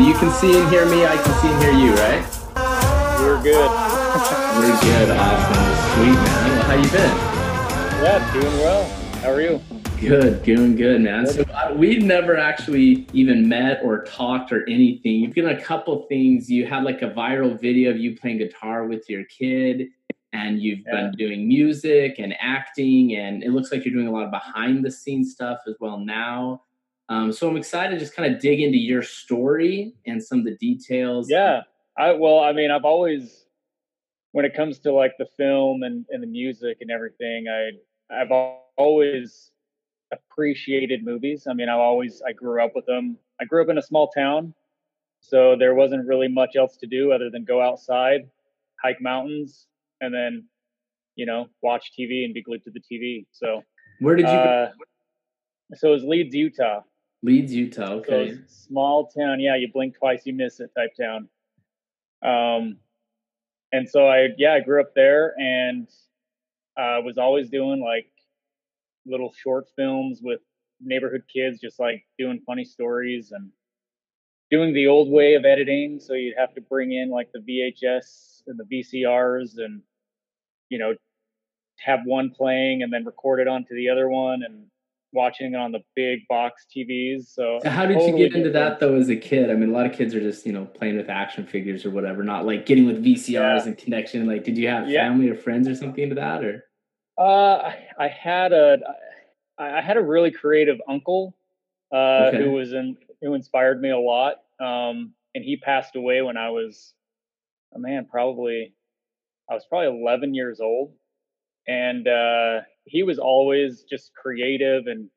So you can see and hear me. I can see and hear you, right? We're good. We're good. Awesome. Sweet, man. Well, how you been? Yeah, doing well. How are you? Good, doing good, man. So uh, we've never actually even met or talked or anything. You've done a couple things. You had like a viral video of you playing guitar with your kid, and you've Yeah. been doing music and acting, and it looks like you're doing a lot of behind the scenes stuff as well now. Um, so I'm excited to just kind of dig into your story and some of the details. Yeah. I well, I mean, I've always when it comes to like the film and, and the music and everything, I I've always appreciated movies. I mean, I've always I grew up with them. I grew up in a small town, so there wasn't really much else to do other than go outside, hike mountains, and then you know watch TV and be glued to the TV. So, Where did you go? uh, so it was Leeds, Utah. Leeds, Utah. So Okay. small town, yeah, you blink twice, you miss it type town. Um, and so I, yeah, I grew up there and uh, was always doing like little short films with neighborhood kids, just like doing funny stories and doing the old way of editing. So you'd have to bring in like the VHS and the VCRs and, you know, have one playing and then record it onto the other one and watching it on the big box TVs. So So how did totally you get into different. that though as a kid? I mean, a lot of kids are just you know playing with action figures or whatever, not like getting with VCRs Yeah. and connection. Like, did you have Yeah. family or friends or something into that, or Uh, I, I had a, I had a really creative uncle uh, Okay. who was in who inspired me a lot. Um, and he passed away when I was, oh man, probably I was probably 11 years old, and uh, he was always just creative and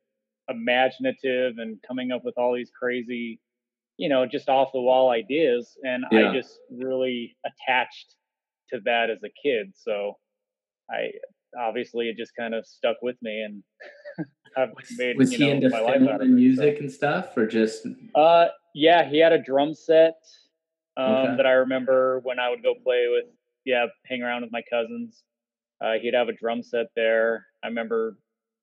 imaginative and coming up with all these crazy, you know, just off the wall ideas. And Yeah. I just really attached to that as a kid. So I obviously it just kind of stuck with me and I've made was you he know into my life film out of and it, music and stuff, or just Uh, yeah, he had a drum set um, Okay. that I remember when I would go play with, yeah, hang around with my cousins. Uh, he'd have a drum set there. I remember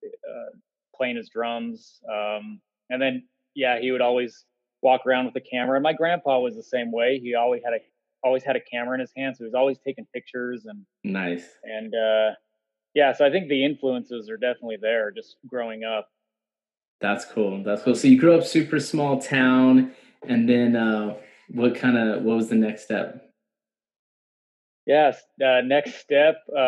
uh, playing his drums, um, and then yeah, he would always walk around with a camera. And my grandpa was the same way. He always had a always had a camera in his hand, so he was always taking pictures and nice? and uh, yeah. So I think the influences are definitely there, just growing up. That's cool. That's cool. So you grew up super small town, and then uh, what kind of what was the next step? Yes. Uh, next step, uh,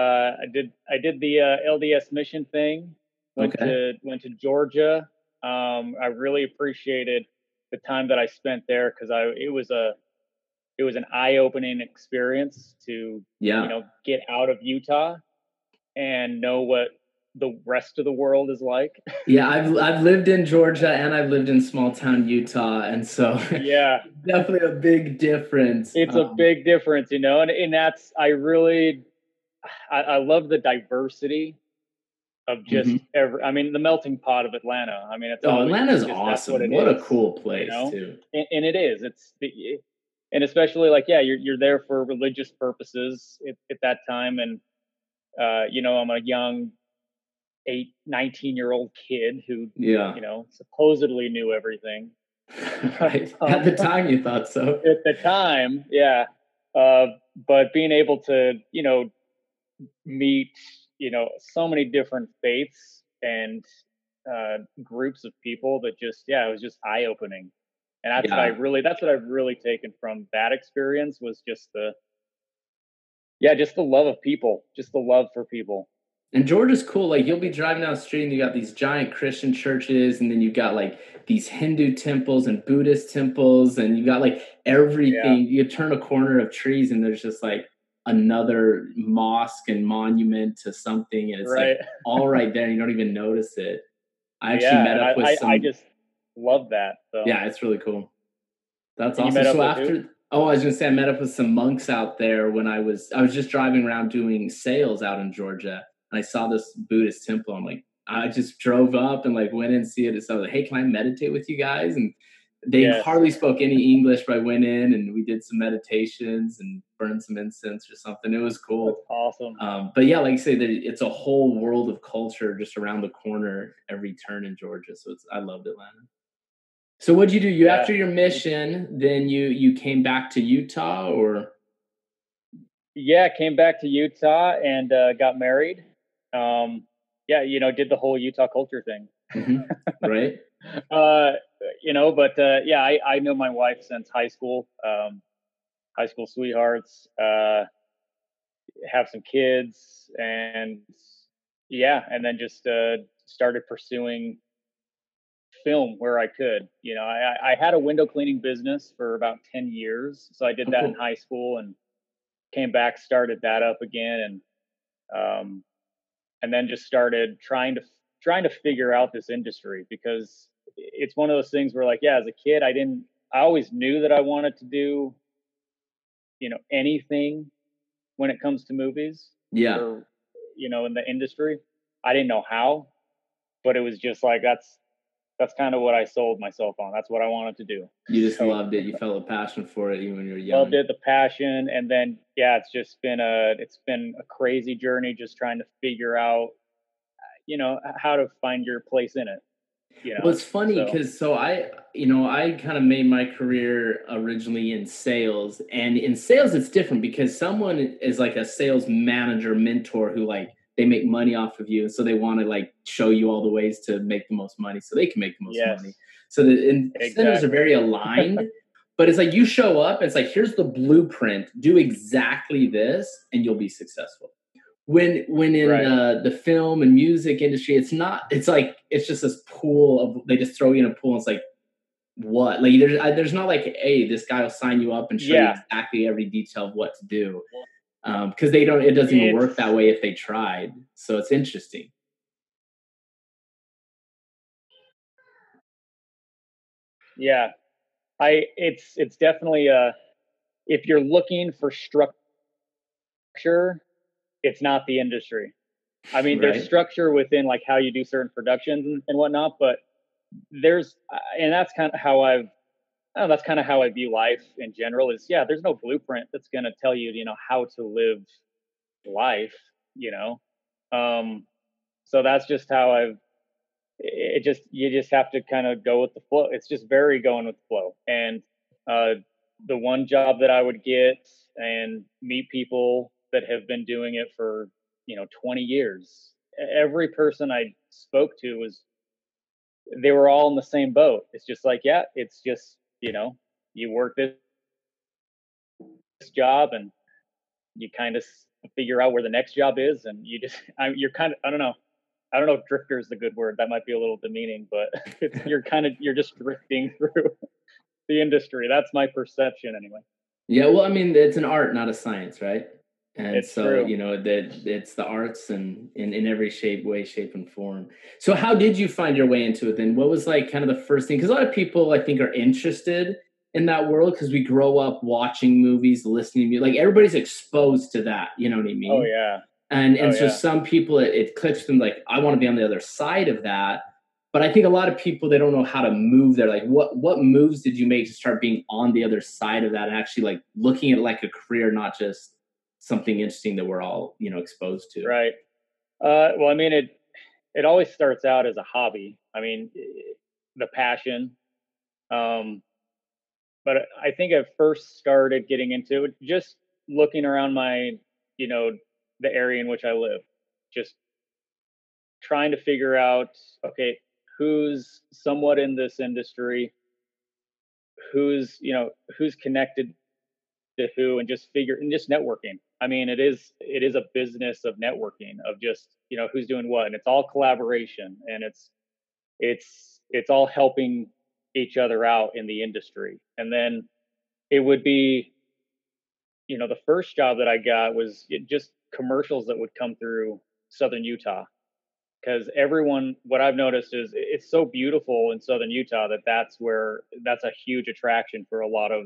I did I did the uh, LDS mission thing. Went Okay. to went to Georgia. Um, I really appreciated the time that I spent there because I it was a it was an eye opening experience to Yeah, you know get out of Utah and know what the rest of the world is like. yeah. I've I've lived in Georgia and I've lived in small town Utah, and so yeah, definitely a big difference. it's a Um, big difference, you know, and, and that's I really I, I love the diversity of just Mhm. every. I mean, the melting pot of Atlanta. I mean, it's Oh, Atlanta's just- awesome. it What, a cool place know? too. and, and it is. It's the- and especially like yeah, you're you're there for religious purposes at, at that time, and uh, you know, I'm a young eight, 19 year old kid who Yeah, you know supposedly knew everything. right. At the time, you thought so. at the time, yeah. Uh, but being able to, you know, meet, you know, so many different faiths and uh, groups of people that just, yeah, it was just eye opening. And that's what I really, that's what I've really taken from that experience was just the, yeah, just the love of people, just the love for people. And Georgia's cool. Like you'll be driving down the street and you got these giant Christian churches, and then you've got like these Hindu temples and Buddhist temples, and you got like everything. You turn a corner of trees, and there's just like another mosque and monument to something, and it's right. like all right there. And you don't even notice it. I actually yeah. met up with I, some. I, just love that. So yeah, it's really cool. That's And you awesome. So with who? after, oh, I was gonna say I met up with some monks out there when I was I was just driving around doing sales out in Georgia, and I saw this Buddhist temple. I'm like, I just drove up and like went in and see it. And so I was like, hey, can I meditate with you guys? And they Yes. hardly spoke any English, but I went in and we did some meditations and burned some incense or something. It was cool. that's awesome. Um, but yeah, like you say, it's a whole world of culture just around the corner, every turn in Georgia. So it's I loved Atlanta. So what'd you do? You yeah. after your mission, then you you came back to Utah or? Yeah, came back to Utah and uh, got married. Um, yeah, you know, did the whole Utah culture thing. Mm-hmm. Right. uh, you know, but uh, yeah, I, I know my wife since high school, um, high school sweethearts, uh, have some kids, and yeah, and then just uh, started pursuing film where I could. You know, I, I had a window cleaning business for about 10 years. So I did that in high school and came back, started that up again. And, um, and then just started trying to, trying to figure out this industry because it's one of those things where like, yeah, as a kid, I didn't, I always knew that I wanted to do, you know, anything when it comes to movies. Yeah. Or, you know, in the industry. I didn't know how, but it was just like, that's, that's kind of what I sold myself on. That's what I wanted to do. You just so, loved it. You felt a passion for it even when you were young. Loved it, the passion, and then yeah, it's just been a it's been a crazy journey just trying to figure out, you know, how to find your place in it. You know? Well, it's funny because so. so I, you know, I kind of made my career originally in sales, and in sales it's different because someone is like a sales manager mentor who like they make money off of you so they want to like show you all the ways to make the most money so they can make the most yes. money so the incentives exactly. are very aligned but it's like you show up it's like here's the blueprint do exactly this and you'll be successful when when in right. uh, the film and music industry it's not it's like it's just this pool of they just throw you in a pool and it's like what like there's there's not like hey this guy will sign you up and show yeah. you exactly every detail of what to do because um, they don't it doesn't even work that way if they tried. So it's interesting. Yeah. I it's it's definitely uh if you're looking for structure it's not the industry. I mean right. there's structure within like how you do certain productions and, and whatnot but there's and that's kind of how i've know, that's kind of how I view life in general. Is yeah, there's no blueprint that's going to tell you, you know, how to live life. You know, um, so that's just how I've. It just you just have to kind of go with the flow. It's just very going with the flow. And uh, the one job that I would get and meet people that have been doing it for you know 20 years. Every person I spoke to was they were all in the same boat. It's just like, yeah, it's just you know, you work this job and you kind of figure out where the next job is, and you just I, you're kind of I don't know. I don't know if drifter is the good word. That might be a little demeaning, but you're kind of you're just drifting through the industry. That's my perception, anyway. Yeah, well, I mean, it's an art, not a science, right? And it's so true. you know that it's the arts and in, in every shape, way, shape, and form. So how did you find your way into it then? What was like kind of the first thing? Because a lot of people I think are interested in that world because we grow up watching movies, listening to music. Like everybody's exposed to that. You know what I oh, mean? Oh yeah. And oh, and oh, so yeah. some people it, it clicks them like I want to be on the other side of that. But I think a lot of people they don't know how to move there. Like what what moves did you make to start being on the other side of that and actually like looking at it like a career, not just something interesting that we're all you know exposed to. Right. Uh, well i mean it it always starts out as a hobby. I mean the passion. Um, but i think i first started getting into it just looking around my you know the area in which i live just trying to figure out okay who's somewhat in this industry who's you know who's connected to who and just figure and just networking I mean, it is it is a business of networking of just you know who's doing what, and it's all collaboration, and it's it's it's all helping each other out in the industry. And then it would be, you know, the first job that I got was just commercials that would come through Southern Utah, because everyone, what I've noticed is it's so beautiful in Southern Utah that that's where that's a huge attraction for a lot of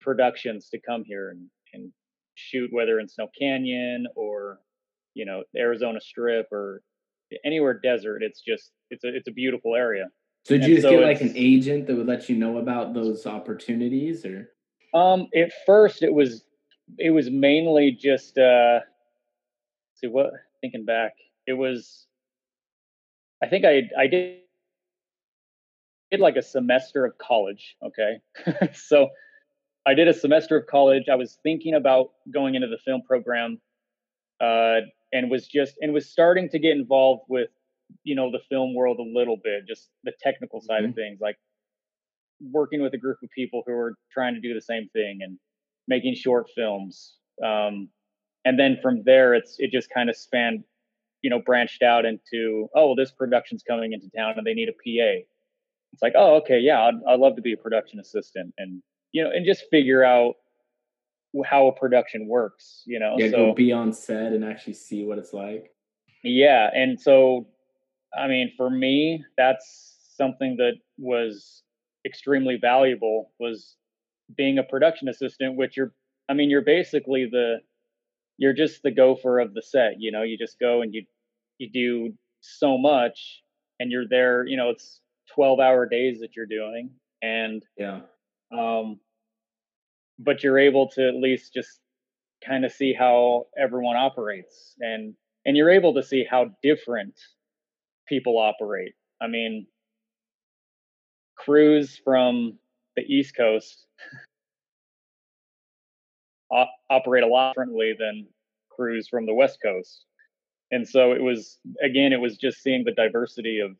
productions to come here and shoot whether in Snow Canyon or you know Arizona Strip or anywhere desert. It's just it's a it's a beautiful area. So did you just so get like an agent that would let you know about those opportunities or? Um, at first it was it was mainly just uh see what thinking back it was I think I I did did like a semester of college. Okay. so I did a semester of college. I was thinking about going into the film program uh, and was just, and was starting to get involved with, you know, the film world a little bit, just the technical side mm-hmm. of things, like working with a group of people who were trying to do the same thing and making short films. Um, and then from there, it's, it just kind of spanned, you know, branched out into, oh, well, this production's coming into town and they need a PA it's like, oh, okay, yeah, I'd, I'd love to be a production assistant and, you know, and just figure out how a production works, you know? Yeah, so, go be on set and actually see what it's like. Yeah. And so, I mean, for me, that's something that was extremely valuable was being a production assistant, which you're, I mean, you're basically the, you're just the gopher of the set, you know, you just go and you, you do so much and you're there, you know, it's 12 hour days that you're doing and yeah um but you're able to at least just kind of see how everyone operates and and you're able to see how different people operate i mean crews from the east coast operate a lot differently than crews from the west coast and so it was again it was just seeing the diversity of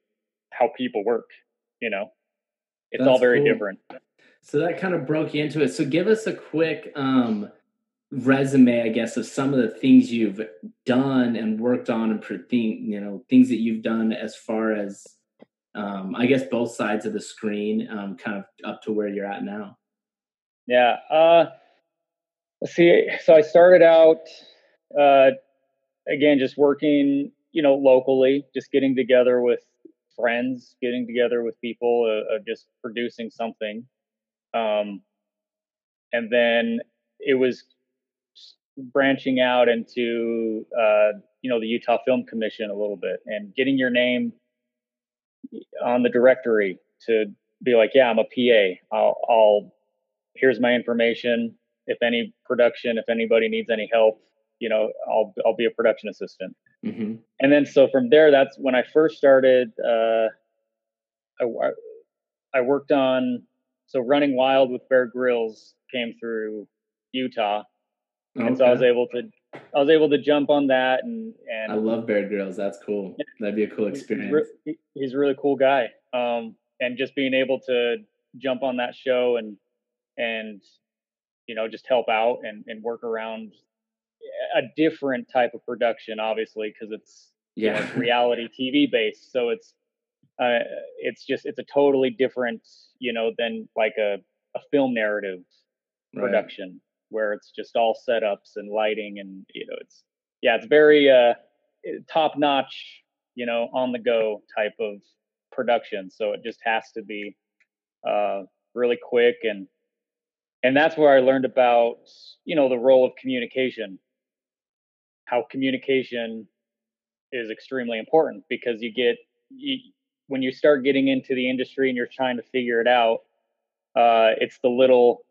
how people work. You know, it's That's all very cool. different. So that kind of broke you into it. So give us a quick um, resume, I guess, of some of the things you've done and worked on, and thing, you know, things that you've done as far as, um, I guess, both sides of the screen, um, kind of up to where you're at now. Yeah. Uh, let's see. So I started out, uh, again, just working, you know, locally, just getting together with friends getting together with people uh, uh, just producing something um, and then it was branching out into uh, you know the utah film commission a little bit and getting your name on the directory to be like yeah i'm a pa i'll, I'll here's my information if any production if anybody needs any help you know i'll i'll be a production assistant Mm-hmm. And then so from there, that's when I first started. Uh, I, I worked on so Running Wild with Bear Grylls came through Utah, okay. and so I was able to I was able to jump on that and and I love Bear Grylls. That's cool. That'd be a cool experience. He's, he's a really cool guy. Um, and just being able to jump on that show and and you know just help out and and work around a different type of production, obviously, because it's yeah you know, it's reality TV based. So it's uh, it's just it's a totally different, you know, than like a a film narrative right. production where it's just all setups and lighting and you know it's yeah it's very uh top notch you know on the go type of production so it just has to be uh really quick and and that's where i learned about you know the role of communication how communication is extremely important because you get you, when you start getting into the industry and you're trying to figure it out uh, it's the little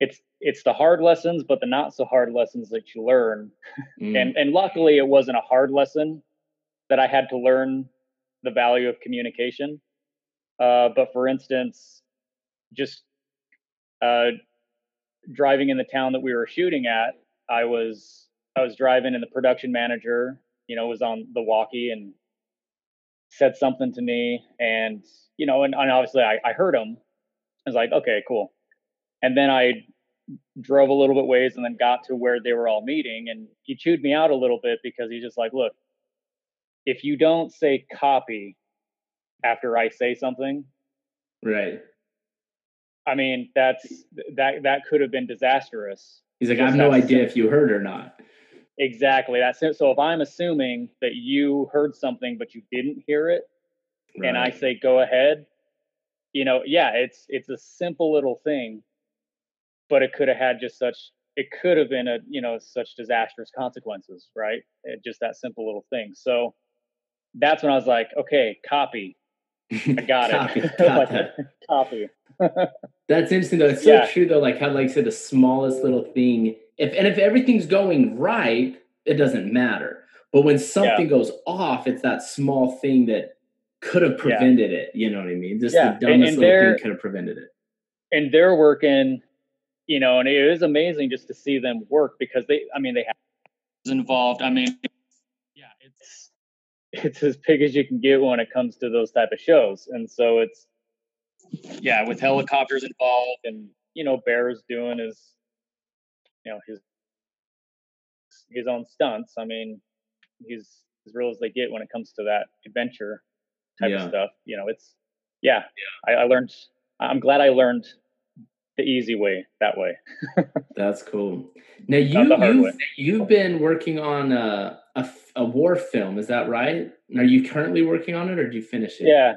it's it's the hard lessons but the not so hard lessons that you learn mm. and and luckily it wasn't a hard lesson that i had to learn the value of communication uh, but for instance just uh, driving in the town that we were shooting at i was I was driving and the production manager, you know, was on the walkie and said something to me. And, you know, and, and obviously I, I heard him. I was like, okay, cool. And then I drove a little bit ways and then got to where they were all meeting. And he chewed me out a little bit because he's just like, look, if you don't say copy after I say something, right. I mean, that's that that could have been disastrous. He's like, I have no idea if you heard or not. Exactly. That's it. So if I'm assuming that you heard something but you didn't hear it, right. and I say go ahead, you know, yeah, it's it's a simple little thing, but it could have had just such it could have been a you know such disastrous consequences, right? It, just that simple little thing. So that's when I was like, okay, copy. I got copy, it. like, copy. that's interesting though. It's so yeah. true though. Like how like said the smallest little thing if and if everything's going right, it doesn't matter. But when something yeah. goes off, it's that small thing that could have prevented yeah. it. You know what I mean? Just yeah. the dumbest and, and little thing could have prevented it. And they're working, you know, and it is amazing just to see them work because they, I mean, they have involved. I mean, yeah, it's it's as big as you can get when it comes to those type of shows, and so it's yeah, with helicopters involved, and you know, Bear's doing his, you know, his his own stunts. I mean, he's as real as they get when it comes to that adventure type yeah. of stuff. You know, it's yeah. yeah. I, I learned. I'm glad I learned the easy way that way. That's cool. Now you you've, you've been working on a, a, a war film, is that right? Are you currently working on it, or do you finish it? Yeah.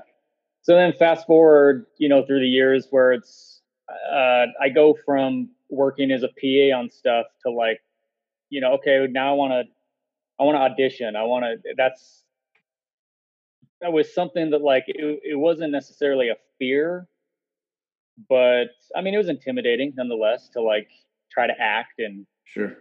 So then fast forward, you know, through the years where it's uh, I go from working as a PA on stuff to like, you know, okay, now I want to I want to audition. I want to. That's that was something that like it, it wasn't necessarily a fear, but I mean it was intimidating nonetheless to like try to act and sure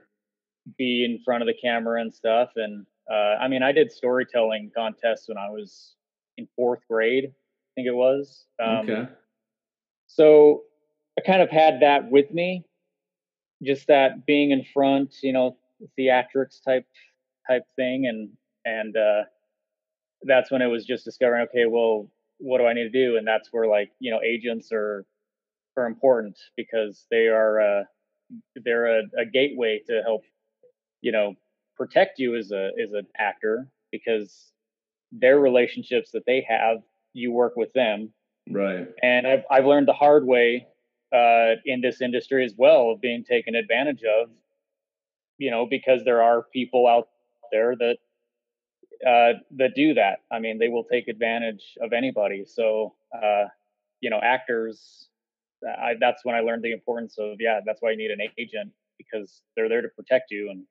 be in front of the camera and stuff. And uh, I mean I did storytelling contests when I was in fourth grade, I think it was. Um, okay. So I kind of had that with me, just that being in front, you know, theatrics type type thing. And and uh that's when it was just discovering okay well what do i need to do? And that's where like you know agents are are important because they are uh they're a, a gateway to help you know protect you as a as an actor because their relationships that they have you work with them. Right. And i've, I've learned the hard way uh, in this industry as well of being taken advantage of you know because there are people out there that uh, that do that. I mean, they will take advantage of anybody. So, uh, you know, actors. I, that's when I learned the importance of yeah. That's why you need an agent because they're there to protect you and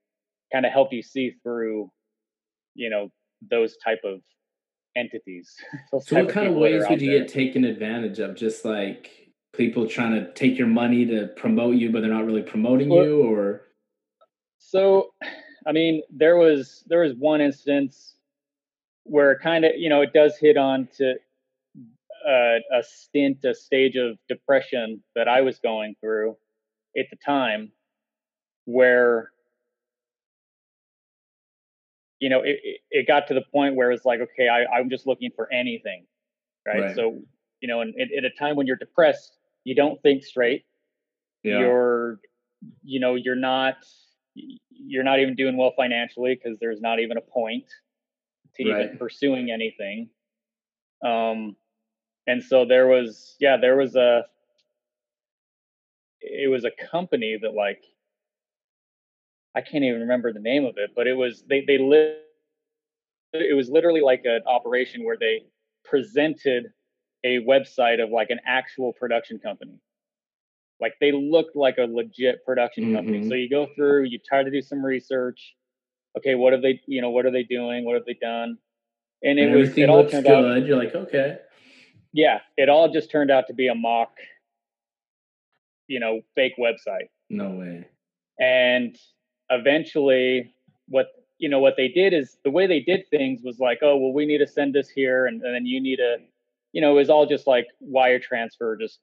kind of help you see through, you know, those type of entities. so, what kind of ways would you there. get taken advantage of? Just like people trying to take your money to promote you, but they're not really promoting well, you, or so I mean, there was there was one instance where kind of you know it does hit on to uh, a stint, a stage of depression that I was going through at the time, where you know it, it got to the point where it's like, okay, I, I'm just looking for anything, right? right. So you know, and at a time when you're depressed, you don't think straight. Yeah. You're, you know, you're not you're not even doing well financially because there's not even a point to right. even pursuing anything. Um, and so there was, yeah, there was a, it was a company that like, I can't even remember the name of it, but it was, they, they lived, it was literally like an operation where they presented a website of like an actual production company. Like they looked like a legit production mm-hmm. company. So you go through, you try to do some research. Okay, what have they, you know, what are they doing? What have they done? And it and was it all turned good. out. You're like, okay. Yeah, it all just turned out to be a mock, you know, fake website. No way. And eventually, what you know, what they did is the way they did things was like, oh, well, we need to send this here, and, and then you need to, you know, it was all just like wire transfer, just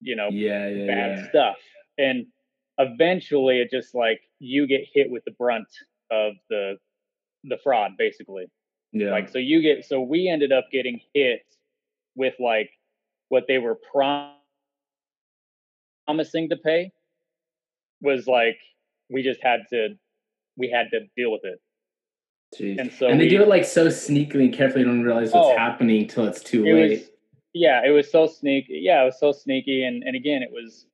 you know, yeah, yeah bad yeah. stuff. And eventually it just like you get hit with the brunt of the the fraud basically. Yeah. Like so you get so we ended up getting hit with like what they were prom- promising to pay was like we just had to we had to deal with it. Jeez. And so and they we, do it like so sneakily and carefully. You don't realize what's oh, happening until it's too it late. Was, yeah, it was so sneaky. Yeah, it was so sneaky, and and again, it was.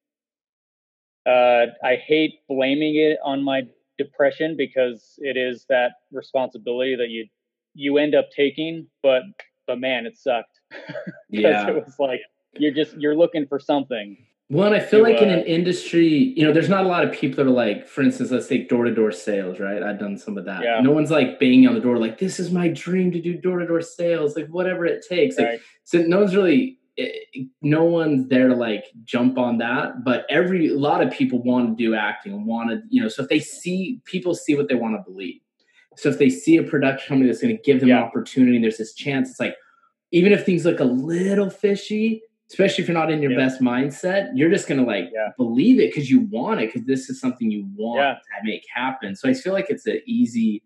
Uh, I hate blaming it on my depression because it is that responsibility that you you end up taking, but but man, it sucked. yeah, it was like you're just you're looking for something, well, and I feel like in an industry, you know, there's not a lot of people that are like, for instance, let's take door to door sales, right? I've done some of that. Yeah. No one's like banging on the door, like, this is my dream to do door to door sales, like whatever it takes. Right. Like, so no one's really, eh, no one's there to like jump on that. But every, a lot of people want to do acting and want to, you know, so if they see, people see what they want to believe. So if they see a production company that's going to give them yeah. an opportunity, there's this chance, it's like, even if things look a little fishy, especially if you're not in your Yeah. best mindset, you're just gonna like Yeah. believe it because you want it because this is something you want Yeah. to make happen. So I feel like it's an easy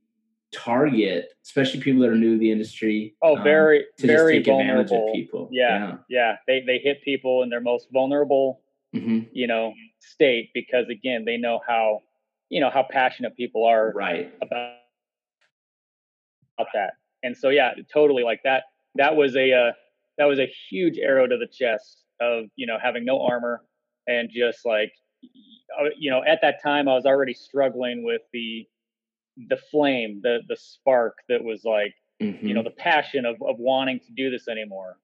target, especially people that are new to the industry. Oh, um, very, to very just take advantage vulnerable. people. Yeah. Yeah, they they hit people in their most vulnerable, yeah. hmm you know, state because again, they know how, you know, how passionate people are Right. about about that. And so yeah, totally like that. That was a uh, that was a huge arrow to the chest of you know having no armor and just like you know at that time I was already struggling with the the flame, the the spark that was like Mhm. you know the passion of of wanting to do this anymore.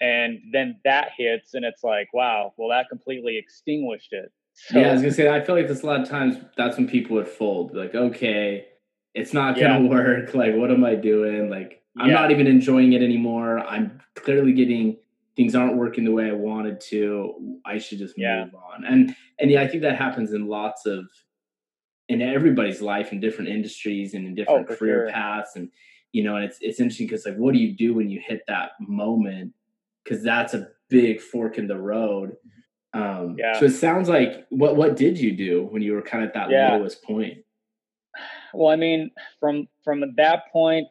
And then that hits, and it's like, wow, well, that completely extinguished it. So, yeah, I was gonna say I feel like this a lot of times that's when people would fold. Like, okay, it's not gonna Yeah. work. Like, what am I doing? Like, I'm Yeah. not even enjoying it anymore. I'm clearly getting things aren't working the way I wanted to. I should just Yeah. move on. And and yeah, I think that happens in lots of in everybody's life in different industries and in different Oh, career sure. paths. And you know, and it's it's interesting because like, what do you do when you hit that moment? Because that's a big fork in the road. Um, Yeah. So it sounds like what what did you do when you were kind of at that Yeah. lowest point? Well, I mean, from from that point,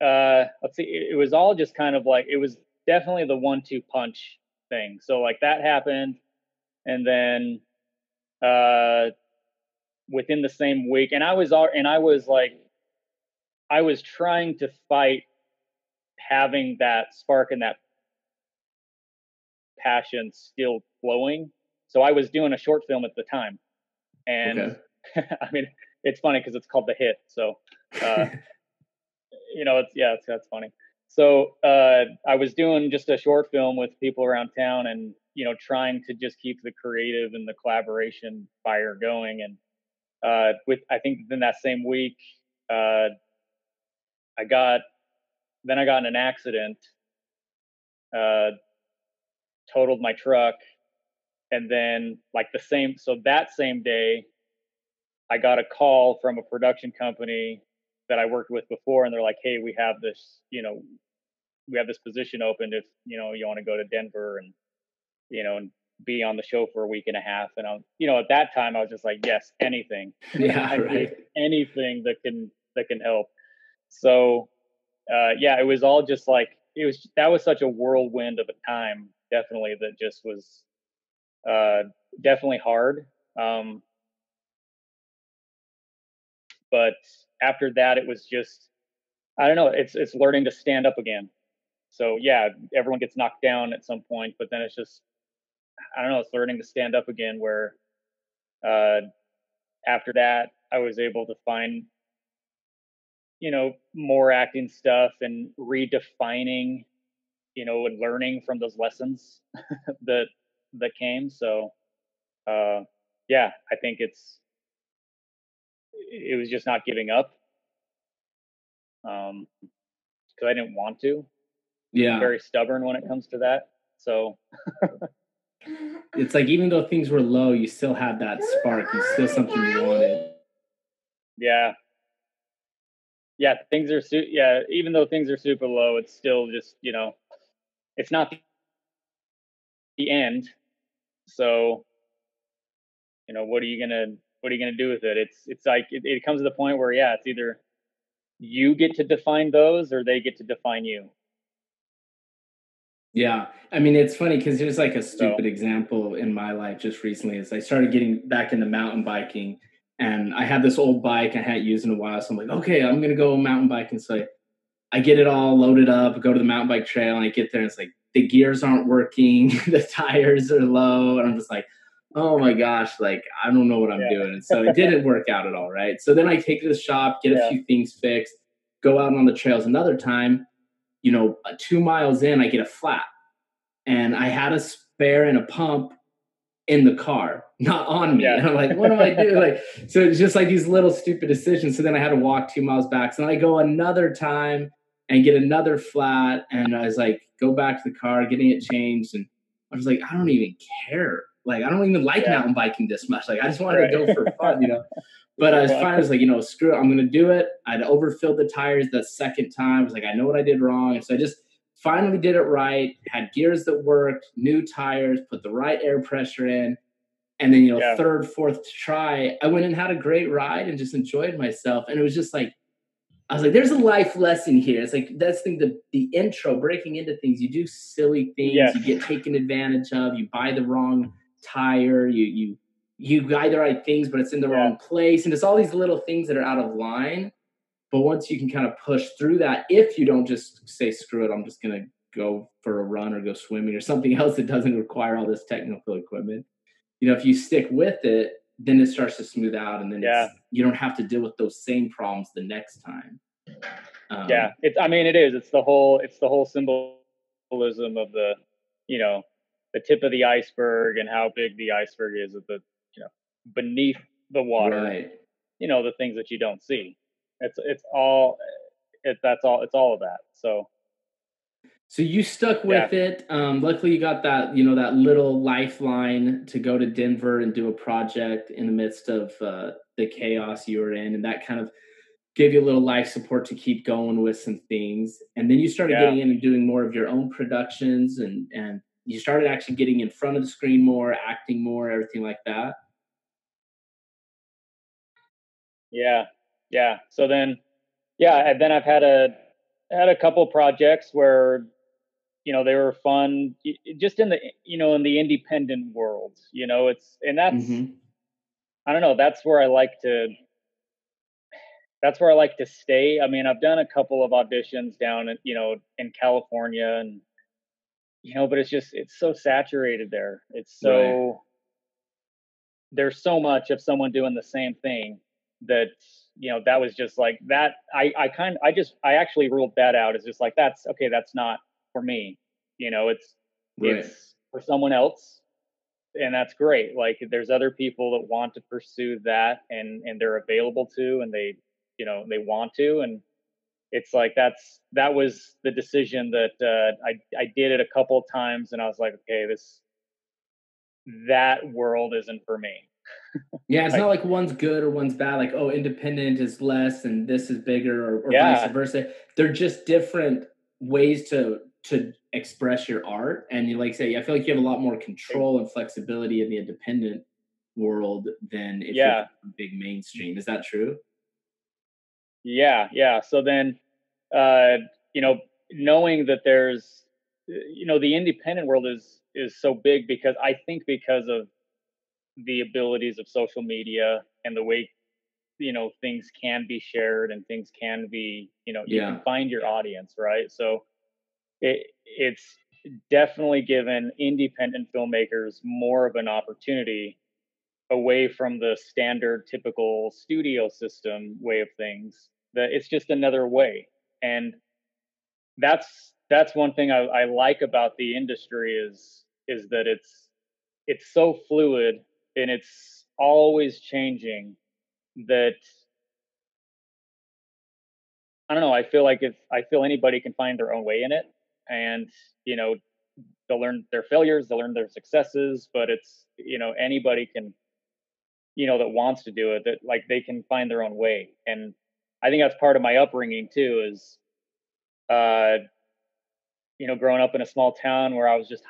uh, let's see, it, it was all just kind of like it was definitely the one-two punch thing. So like that happened, and then uh, within the same week, and I was all, and I was like, I was trying to fight having that spark and that passion still flowing. So I was doing a short film at the time, and Okay. I mean, it's funny because it's called The Hit. So, uh, you know, it's yeah, it's that's funny. So uh, I was doing just a short film with people around town, and you know, trying to just keep the creative and the collaboration fire going. And uh, with I think in that same week, uh, I got then I got in an accident, uh, totaled my truck, and then like the same so that same day I got a call from a production company that I worked with before, and they're like, "Hey, we have this, you know, we have this position open if you know you want to go to Denver and you know and be on the show for a week and a half." And I'm, you know, at that time I was just like, "Yes, anything, yeah, I right. anything that can that can help." So, uh, yeah, it was all just like it was. That was such a whirlwind of a time, definitely that just was uh, definitely hard. Um, but after that it was just i don't know it's it's learning to stand up again. So yeah everyone gets knocked down at some point but then it's just i don't know it's learning to stand up again where uh after that i was able to find you know more acting stuff and redefining you know and learning from those lessons that that came. So uh yeah i think it's it was just not giving up um because i didn't want to Yeah. very stubborn when it comes to that so It's like even though things were low, you still had that spark. It's still something you wanted. yeah yeah things are su- yeah even though things are super low it's still just you know it's not the, the end so you know what are you gonna what are you gonna do with it it's it's like it, it comes to the point where yeah it's either you get to define those or they get to define you Yeah. I mean, it's funny because there's like a So- stupid example in my life just recently is I started getting back into mountain biking and I had this old bike I hadn't used in a while. So I'm like, okay, I'm going to go mountain biking. So I, I get it all loaded up, go to the mountain bike trail and I get there and it's like the gears aren't working, the tires are low. And I'm just like, oh my gosh, like I don't know what I'm Yeah. doing. And so it didn't work out at all. Right. So then I take to the shop, get a few things fixed, go out on the trails another time. You know, uh, two miles in, I get a flat and I had a spare and a pump in the car, not on me. Yeah. And I'm like, what am I doing? Like, so it's just like these little stupid decisions. So then I had to walk two miles back. So then I go another time and get another flat. And I was like, go back to the car, getting it changed. And I was like, I don't even care. Like, I don't even like Yeah. mountain biking this much. Like, I just wanted to go for fun, you know? But I was fine. I was like, you know, screw it. I'm going to do it. I'd overfilled the tires the second time. I was like, I know what I did wrong. And so I just finally did it right, had gears that worked, new tires, put the right air pressure in. And then, you know, yeah. third, fourth try, I went and had a great ride and just enjoyed myself. And it was just like, I was like, there's a life lesson here. It's like that's the the, the intro, breaking into things. You do silly things, you get taken advantage of, you buy the wrong tire, you you you buy the right things, but it's in the yeah. wrong place. And it's all these little things that are out of line. But once you can kind of push through that, if you don't just say, screw it, I'm just gonna go for a run or go swimming or something else that doesn't require all this technical equipment. You know, if you stick with it, then it starts to smooth out and then yeah. you don't have to deal with those same problems the next time. Um, yeah, it's. I mean, it is. It's the whole. It's the whole symbolism of the, you know, the tip of the iceberg and how big the iceberg is at the, you know, beneath the water. Right. You know, the things that you don't see. It's. It's all. It. That's all. It's all of that. So. So you stuck with yeah. it. Um, luckily, you got that you know that little lifeline to go to Denver and do a project in the midst of uh, the chaos you were in, and that kind of gave you a little life support to keep going with some things. And then you started yeah. getting in and doing more of your own productions, and and you started actually getting in front of the screen more, acting more, everything like that. Yeah, yeah. So then, yeah, and then I've had a had a couple projects where you know they were fun just in the you know in the independent world you know it's and that's mm-hmm. i don't know that's where i like to that's where i like to stay i mean i've done a couple of auditions down in you know in california and you know but it's just it's so saturated there it's so right. there's so much of someone doing the same thing that you know that was just like that i i kind i just i actually ruled that out as just like that's okay that's not for me. You know, it's right. it's for someone else, and that's great. Like there's other people that want to pursue that, and and they're available to, and they you know they want to, and it's like that's that was the decision that uh, I I did it a couple of times, and I was like, okay, this that world isn't for me. yeah, it's like, not like one's good or one's bad. Like, oh, independent is less and this is bigger, or, or yeah. vice versa. They're just different ways to to express your art and you like say i feel like you have a lot more control and flexibility in the independent world than if yeah. you're big mainstream is that true yeah yeah so then uh you know knowing that there's you know the independent world is is so big because i think because of the abilities of social media and the way you know things can be shared and things can be you know you yeah. can find your audience right so it, it's definitely given independent filmmakers more of an opportunity away from the standard typical studio system way of things that it's just another way and that's that's one thing I, I like about the industry is is that it's it's so fluid and it's always changing that I don't know. I feel like if I feel anybody can find their own way in it, and you know they'll learn their failures they'll learn their successes but it's you know anybody can you know that wants to do it that like they can find their own way and i think that's part of my upbringing too is uh you know growing up in a small town where i was just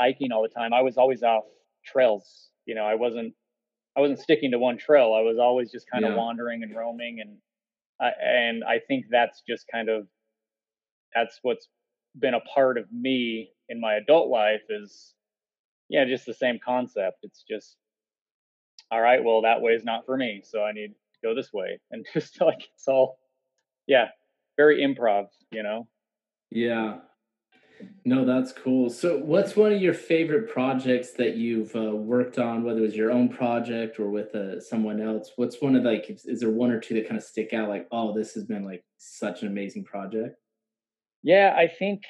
hiking all the time i was always off trails you know i wasn't i wasn't sticking to one trail i was always just kind yeah. of wandering and roaming and I, and i think that's just kind of that's what's been a part of me in my adult life is yeah just the same concept it's just all right well that way is not for me so i need to go this way. And just like it's all yeah very improv you know? Yeah. No that's cool. So what's one of your favorite projects that you've uh, worked on whether it was your own project or with uh, someone else? What's one of like is there one or two that kind of stick out like oh this has been like such an amazing project? Yeah, I think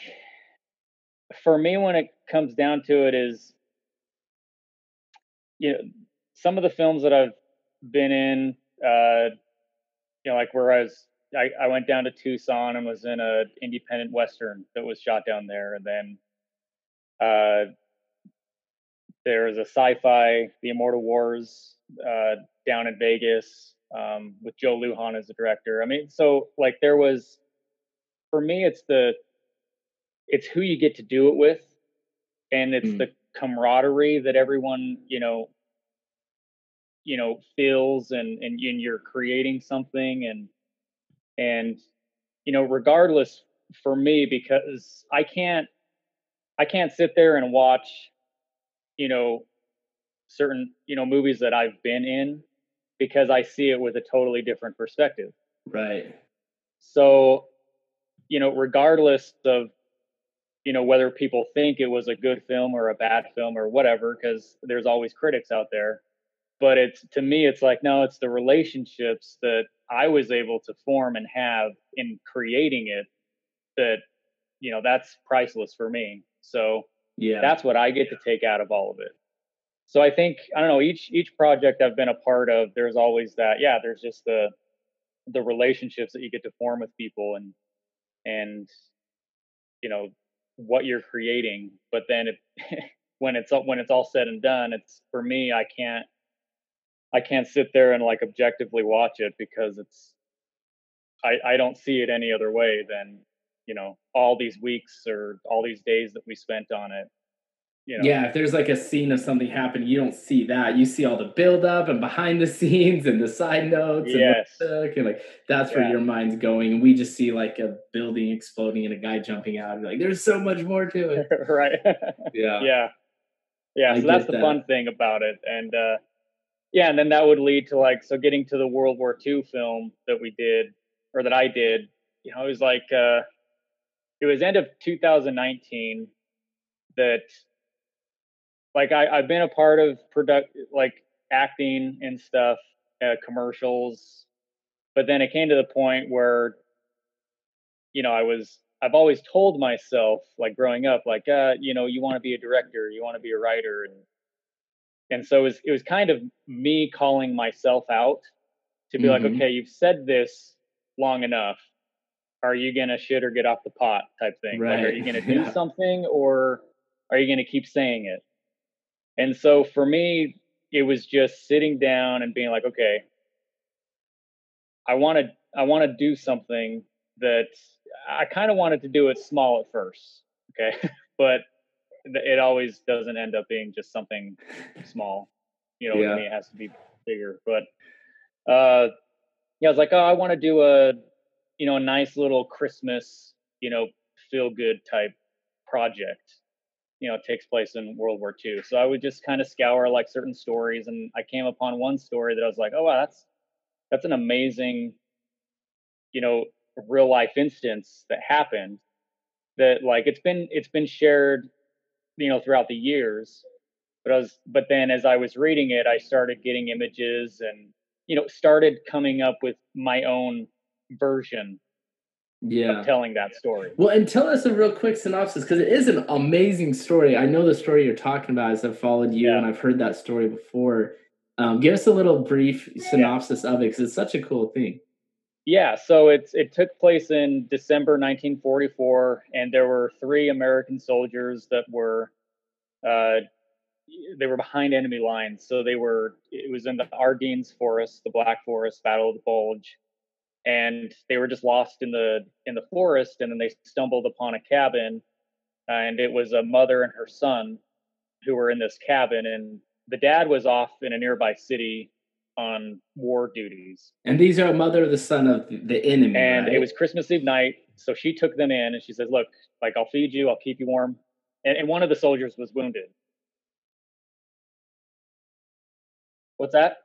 for me, when it comes down to it, is you know some of the films that I've been in, uh, you know, like where I was, I, I went down to Tucson and was in a independent western that was shot down there, and then uh, there was a sci-fi, The Immortal Wars, uh, down in Vegas um, with Joe Lujan as the director. I mean, so like there was for me, it's the it's who you get to do it with and it's mm. the camaraderie that everyone you know you know feels and, and and you're creating something and and you know regardless for me because i can't i can't sit there and watch you know certain you know movies that i've been in because i see it with a totally different perspective. Right. So you know regardless of you know whether people think it was a good film or a bad film or whatever because there's always critics out there but it's to me it's like no it's the relationships that i was able to form and have in creating it that you know that's priceless for me. So yeah. that's what i get to take out of all of it. So i think i don't know each each project i've been a part of there's always that yeah there's just the the relationships that you get to form with people and and you know what you're creating. But then it, when it's when it's all said and done it's for me i can't i can't sit there and like objectively watch it because it's i i don't see it any other way than you know all these weeks or all these days that we spent on it you know? Yeah, if there's like a scene of something happening, you don't see that. You see all the build up and behind the scenes and the side notes yes. and, and like that's yeah. where your mind's going. And we just see like a building exploding and a guy jumping out. like, there's so much more to it. right. yeah. Yeah. Yeah. I so that's the that. fun thing about it. And uh yeah, and then that would lead to like so getting to the World War II film that we did or that I did, you know, it was like uh it was end of 2019 that like I, I've been a part of product like acting and stuff, uh, commercials, but then it came to the point where, you know, I was I've always told myself like growing up, like uh, you know, you want to be a director, you want to be a writer, and and so it was it was kind of me calling myself out to be mm-hmm. like, okay, you've said this long enough. Are you gonna shit or get off the pot type thing? Right. Like, are you gonna do yeah. something or are you gonna keep saying it? And so for me, it was just sitting down and being like, okay, I want to I want to do something that I kind of wanted to do it small at first, okay, but it always doesn't end up being just something small. You know, yeah. it has to be bigger. But uh, yeah, I was like, oh, I want to do a you know a nice little Christmas, you know, feel good type project you know takes place in World War II. So I would just kind of scour like certain stories, and I came upon one story that I was like, oh wow, that's that's an amazing, you know, real life instance that happened. That like it's been it's been shared, you know, throughout the years. But I was but then as I was reading it, I started getting images and you know started coming up with my own version yeah. telling that story. Well, and tell us a real quick synopsis because it is an amazing story. I know the story you're talking about as I've followed you yeah. and I've heard that story before. Um, give us a little brief synopsis yeah. of it because it's such a cool thing. Yeah, so it's it took place in December 1944, and there were three American soldiers that were uh, they were behind enemy lines. So they were it was in the Ardennes Forest, the Black Forest, Battle of the Bulge, and they were just lost in the in the forest and then they stumbled upon a cabin and it was a mother and her son who were in this cabin and the dad was off in a nearby city on war duties and these are a mother of the son of the enemy and right? it was christmas eve night so she took them in and she says look like i'll feed you i'll keep you warm and, and one of the soldiers was wounded what's that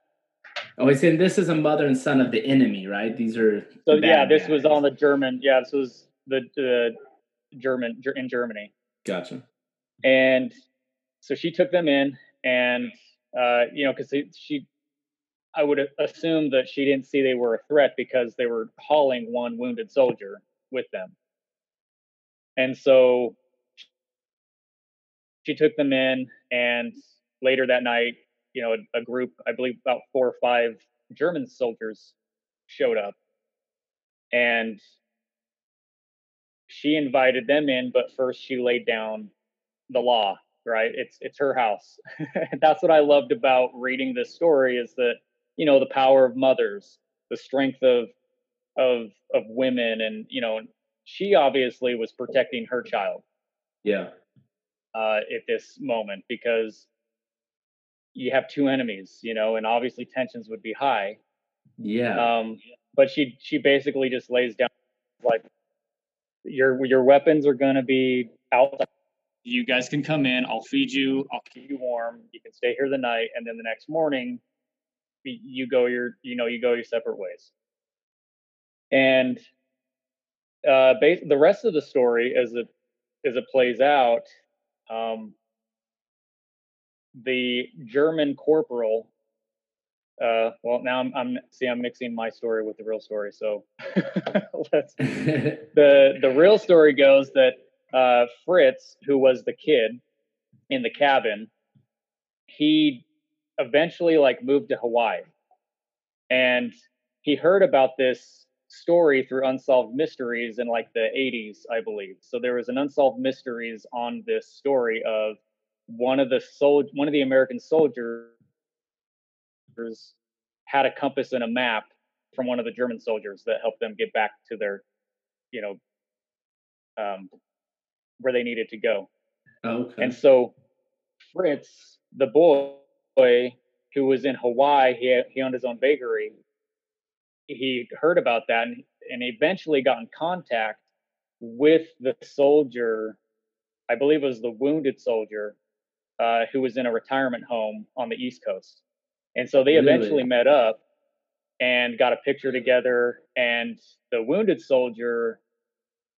Oh, he's saying this is a mother and son of the enemy, right? These are so yeah. This guys. was on the German. Yeah, this was the the German in Germany. Gotcha. And so she took them in, and uh, you know, because she, I would assume that she didn't see they were a threat because they were hauling one wounded soldier with them, and so she took them in, and later that night you know, a, a group, I believe about four or five German soldiers showed up and she invited them in, but first she laid down the law, right? It's it's her house. That's what I loved about reading this story is that, you know, the power of mothers, the strength of of of women and, you know, she obviously was protecting her child, Yeah. Uh, at this moment because you have two enemies, you know, and obviously tensions would be high. Yeah. Um, but she she basically just lays down like your your weapons are going to be out. You guys can come in. I'll feed you. I'll keep you warm. You can stay here the night, and then the next morning, you go your you know you go your separate ways. And uh, bas- the rest of the story, as it as it plays out, um, the German corporal. Uh, well, now I'm, I'm see I'm mixing my story with the real story. So let's the the real story goes that uh, Fritz, who was the kid in the cabin, he eventually like moved to Hawaii, and he heard about this story through Unsolved Mysteries in like the 80s, I believe. So there was an Unsolved Mysteries on this story of one of the sol- one of the American soldiers had a compass and a map from one of the German soldiers that helped them get back to their, you know, um, where they needed to go. okay. And so Fritz, the boy who was in Hawaii, he he owned his own bakery. He heard about that and, and eventually got in contact with the soldier, I believe it was the wounded soldier, uh, who was in a retirement home on the East Coast. And so they Really? eventually met up and got a picture together. And the wounded soldier,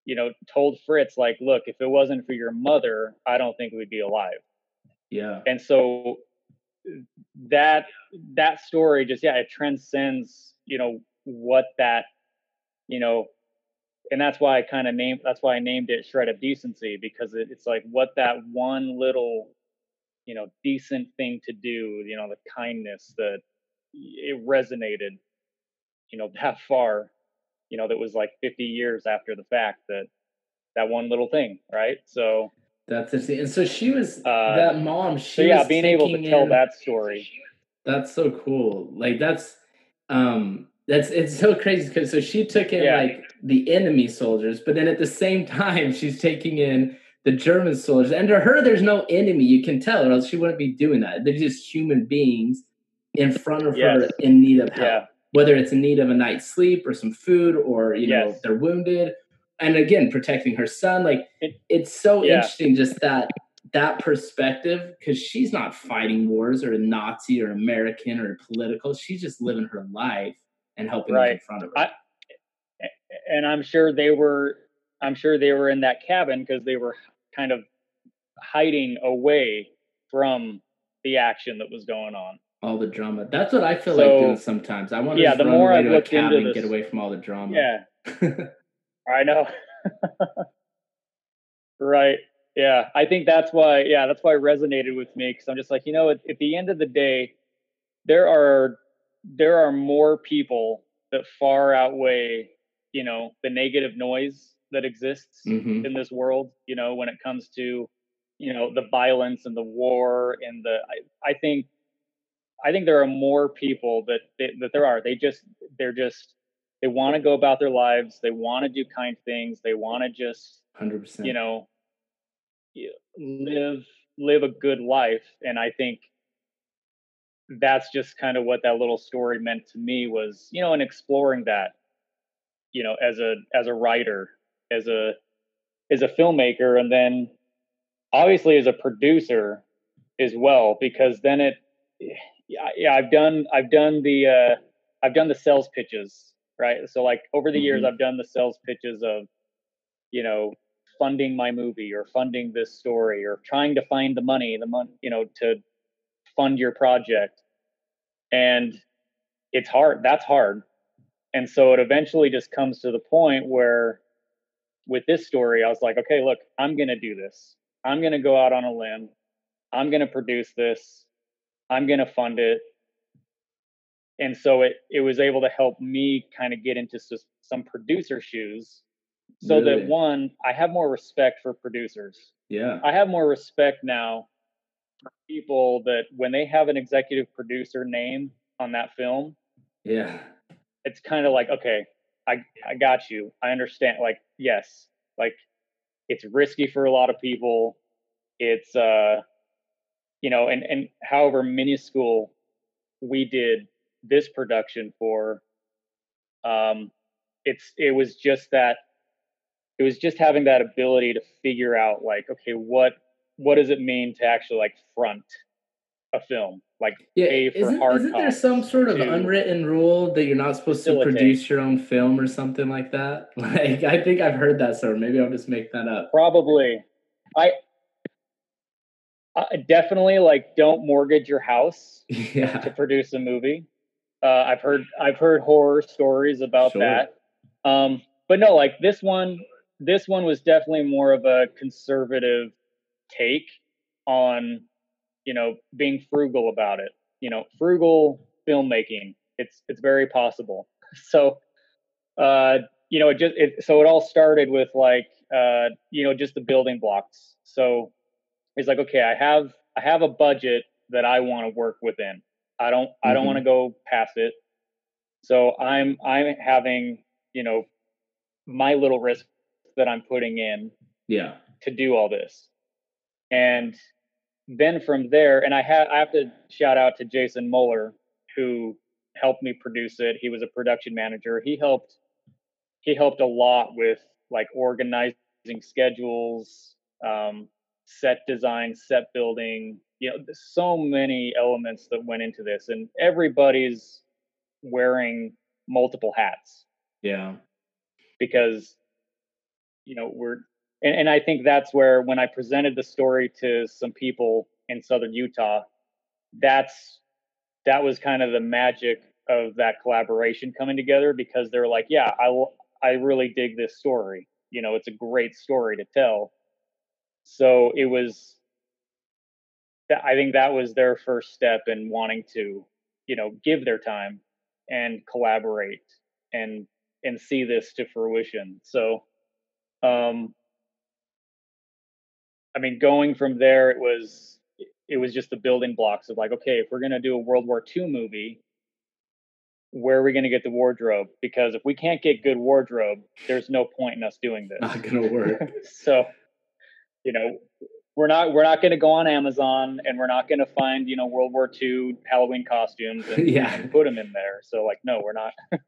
you know, told Fritz, like, look, if it wasn't for your mother, I don't think we'd be alive. yeah. And so that that story just yeah, it transcends, you know, what that, you know, and that's why I kind of named that's why I named it Shred of Decency, because it, it's like what that one little you know decent thing to do you know the kindness that it resonated you know that far you know that was like 50 years after the fact that that one little thing right? So That's interesting. And so she was Uh, that mom. She so yeah was being able to tell in- that story That's so cool. Like that's um that's it's so crazy because so she took in Yeah. like the enemy soldiers, but then at the same time she's taking in the German soldiers. And to her, there's no enemy. You can tell, or else she wouldn't be doing that. They're just human beings in front of her in need of help. yeah Whether it's in need of a night's sleep or some food, or you know they're wounded, and again protecting her son. Like It- it's so Yeah. interesting, just that that perspective because she's not fighting wars or a Nazi or American or political. She's just living her life and helping those in Right. front of her. I- and i'm sure they were i'm sure they were in that cabin because they were kind of hiding away from the action that was going on all the drama. That's what I feel So- like doing sometimes. I want to Yeah, the run more away to a into cabin and get away from all the drama. yeah I know. right. Yeah. I think that's why, yeah, that's why it resonated with me because I'm just like, you know, at, at the end of the day, there are there are more people that far outweigh, you know, the negative noise that exists hmm in this world, you know, when it comes to, you know, the violence and the war and the I, I think I think there are more people that that, that there are. They just they're just they want to go about their lives. They want to do kind things. They want to just Hundred percent. you know live live a good life. And I think that's just kind of what that little story meant to me was you know and exploring that you know as a as a writer as a as a filmmaker and then obviously as a producer as well because then it yeah, yeah I've done I've done the uh I've done the sales pitches right? So like over the years Mhm. I've done the sales pitches of you know funding my movie or funding this story or trying to find the money the money you know to fund your project. And it's hard that's hard. And so it eventually just comes to the point where with this story i was like okay look i'm going to do this. I'm going to go out on a limb. I'm going to produce this. I'm going to fund it and so it it was able to help me kind of get into s- some producer shoes so Really? that one i have more respect for producers Yeah. I have more respect now for people that when they have an executive producer name on that film, Yeah. it's kind of like, okay, I I got you. I understand. Like, yes, like it's risky for a lot of people. It's uh, you know, and and however minuscule we did this production for, um, it's it was just that it was just having that ability to figure out like okay what what does it mean to actually like front a film? Like yeah isn't, isn't there some sort of unwritten rule that you're not supposed facilitate. to produce your own film or something like that? Like i think i've heard that so maybe i'll just make that up. Probably. I I definitely like don't mortgage your house yeah. to produce a movie uh, i've heard i've heard horror stories about sure. that. Um, but no like this one this one was definitely more of a conservative take on you know being frugal about it. You know frugal filmmaking it's it's very possible. So uh you know it just it, so it all started with like uh you know just the building blocks. So it's like okay i have i have a budget that i want to work within i don't mm-hmm. i don't want to mm-hmm. go past it so i'm i'm having you know my little risk that i'm putting in yeah to do all this and then from there, and I have I have to shout out to Jason Muller who helped me produce it. He was a production manager. He helped he helped a lot with like organizing schedules, um, set design, set building. You know, so many elements that went into this, and everybody's wearing multiple hats. Yeah, because you know we're and, and I think that's where when I presented the story to some people in southern Utah, that's that was kind of the magic of that collaboration coming together because they're like, yeah, I will, I really dig this story. You know, it's a great story to tell. So it was, I think that was their first step in wanting to, you know, give their time and collaborate and and see this to fruition. So, um, I mean, going from there, it was it was just the building blocks of like, okay, if we're gonna do a World War II movie, where are we gonna get the wardrobe? Because if we can't get good wardrobe, there's no point in us doing this. Not gonna work. so, you know, we're not we're not gonna go on Amazon and we're not gonna find you know World War II Halloween costumes and, yeah. and put them in there. So like, no, we're not. we're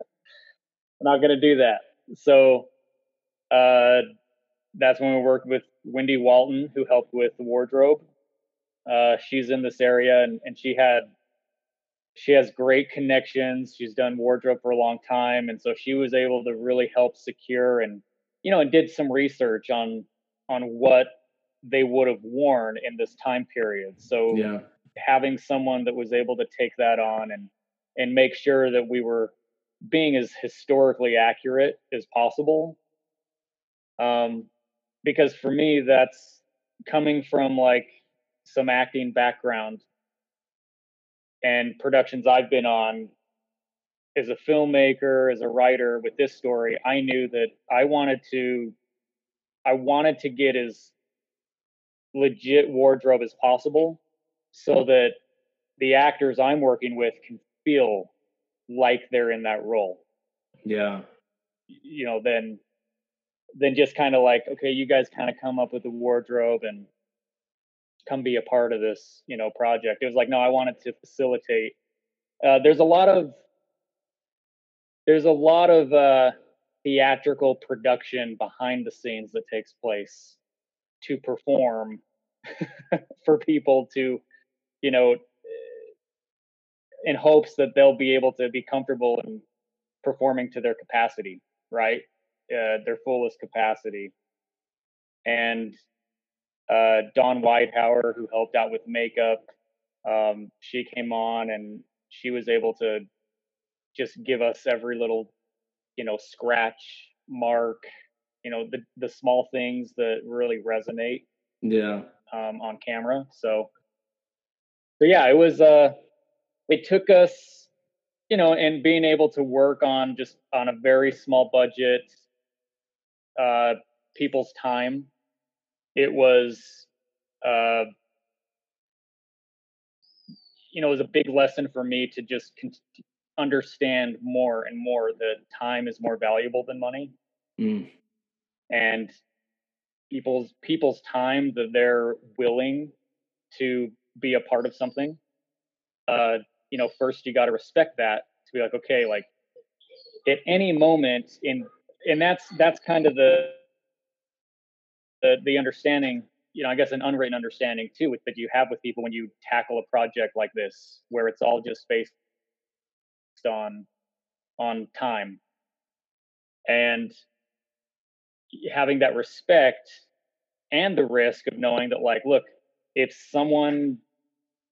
not gonna do that. So, uh, that's when we worked with Wendy Walton, who helped with the wardrobe. Uh, she's in this area, and, and she had she has great connections. She's done wardrobe for a long time, and so she was able to really help secure and you know and did some research on on what they would have worn in this time period. So yeah. having someone that was able to take that on and and make sure that we were being as historically accurate as possible um, because for me that's coming from like some acting background and productions I've been on as a filmmaker, as a writer with this story, I knew that I wanted to I wanted to get as legit wardrobe as possible so that the actors I'm working with can feel like they're in that role. Yeah. You know, then than just kind of like, okay, you guys kind of come up with the wardrobe and come be a part of this, you know, project. It was like, no, I wanted to facilitate. Uh, there's a lot of there's a lot of uh, theatrical production behind the scenes that takes place to perform for people to, you know, in hopes that they'll be able to be comfortable in performing to their capacity, right? uh, their fullest capacity. And uh, Dawn Whitehauer, who helped out with makeup, um, she came on and she was able to just give us every little, you know, scratch, mark, you know, the the small things that really resonate. Yeah. Um, on camera. So, so yeah, it was. Uh, it took us, you know, and being able to work on just on a very small budget uh, people's time. It was, uh, you know, it was a big lesson for me to just con- understand more and more that time is more valuable than money. Mm. And people's people's time that they're willing to be a part of something uh you know first you got to respect that to be like okay like at any moment in and that's that's kind of the the, the understanding you know i guess an unwritten understanding too with, that you have with people when you tackle a project like this where it's all just based on on time. And having that respect and the risk of knowing that like look if someone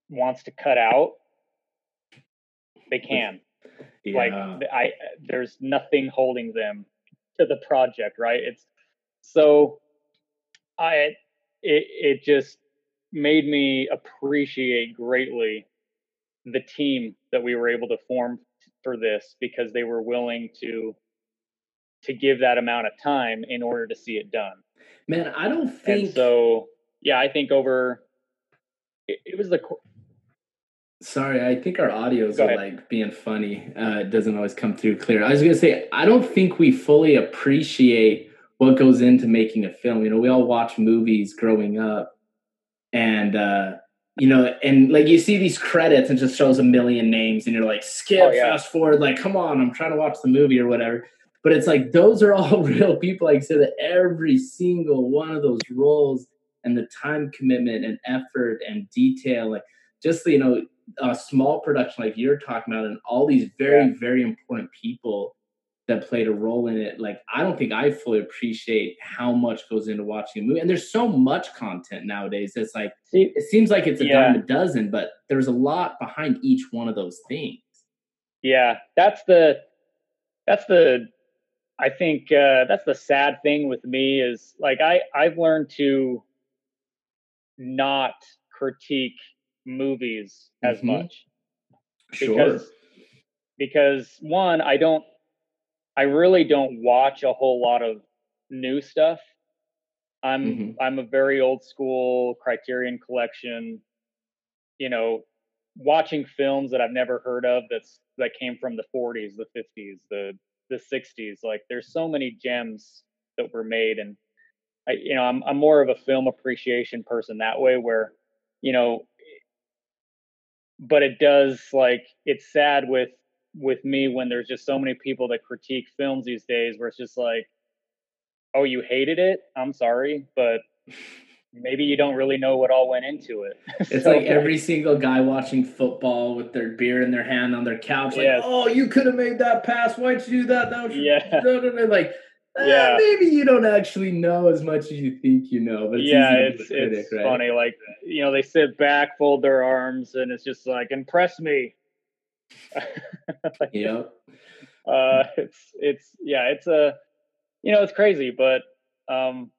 wants to cut out they can yeah. like i there's nothing holding them to the project right it's so i it it just made me appreciate greatly the team that we were able to form for this because they were willing to to give that amount of time in order to see it done. Man, I don't think and so. Yeah, I think over. It, it was the. Sorry, I think our audios are like being funny. Uh, it doesn't always come through clear. I was gonna say I don't think we fully appreciate what goes into making a film. You know, we all watch movies growing up, and uh, you know, and like you see these credits and just shows a million names, and you're like, skip, oh, yeah. fast forward, like, come on, I'm trying to watch the movie or whatever. But it's like those are all real people. Like I said, that every single one of those roles and the time commitment and effort and detail, like just you know, a small production like you're talking about, and all these very, yeah. very important people that played a role in it. Like I don't think I fully appreciate how much goes into watching a movie. And there's so much content nowadays. It's like it seems like it's a yeah. dime a dozen, but there's a lot behind each one of those things. Yeah, that's the that's the I think uh, that's the sad thing with me is like I I've learned to not critique movies as mm-hmm. much because sure. because one I don't I really don't watch a whole lot of new stuff. I'm mm-hmm. I'm a very old school Criterion collection. You know, watching films that I've never heard of that's that came from the 40s, the 50s, the the 60s. Like there's so many gems that were made and I you know, I'm I'm more of a film appreciation person that way where, you know, but it does like it's sad with with me when there's just so many people that critique films these days where it's just like oh you hated it i'm sorry but maybe you don't really know what all went into it it's so, like every single guy watching football with their beer in their hand on their couch like yes. oh you could have made that pass why'd you do that that was yeah like eh, yeah. maybe you don't actually know as much as you think you know but it's yeah it's, critic, it's right? funny like you know they sit back fold their arms and it's just like impress me yeah. Uh, it's it's yeah, it's a you know it's crazy, but um,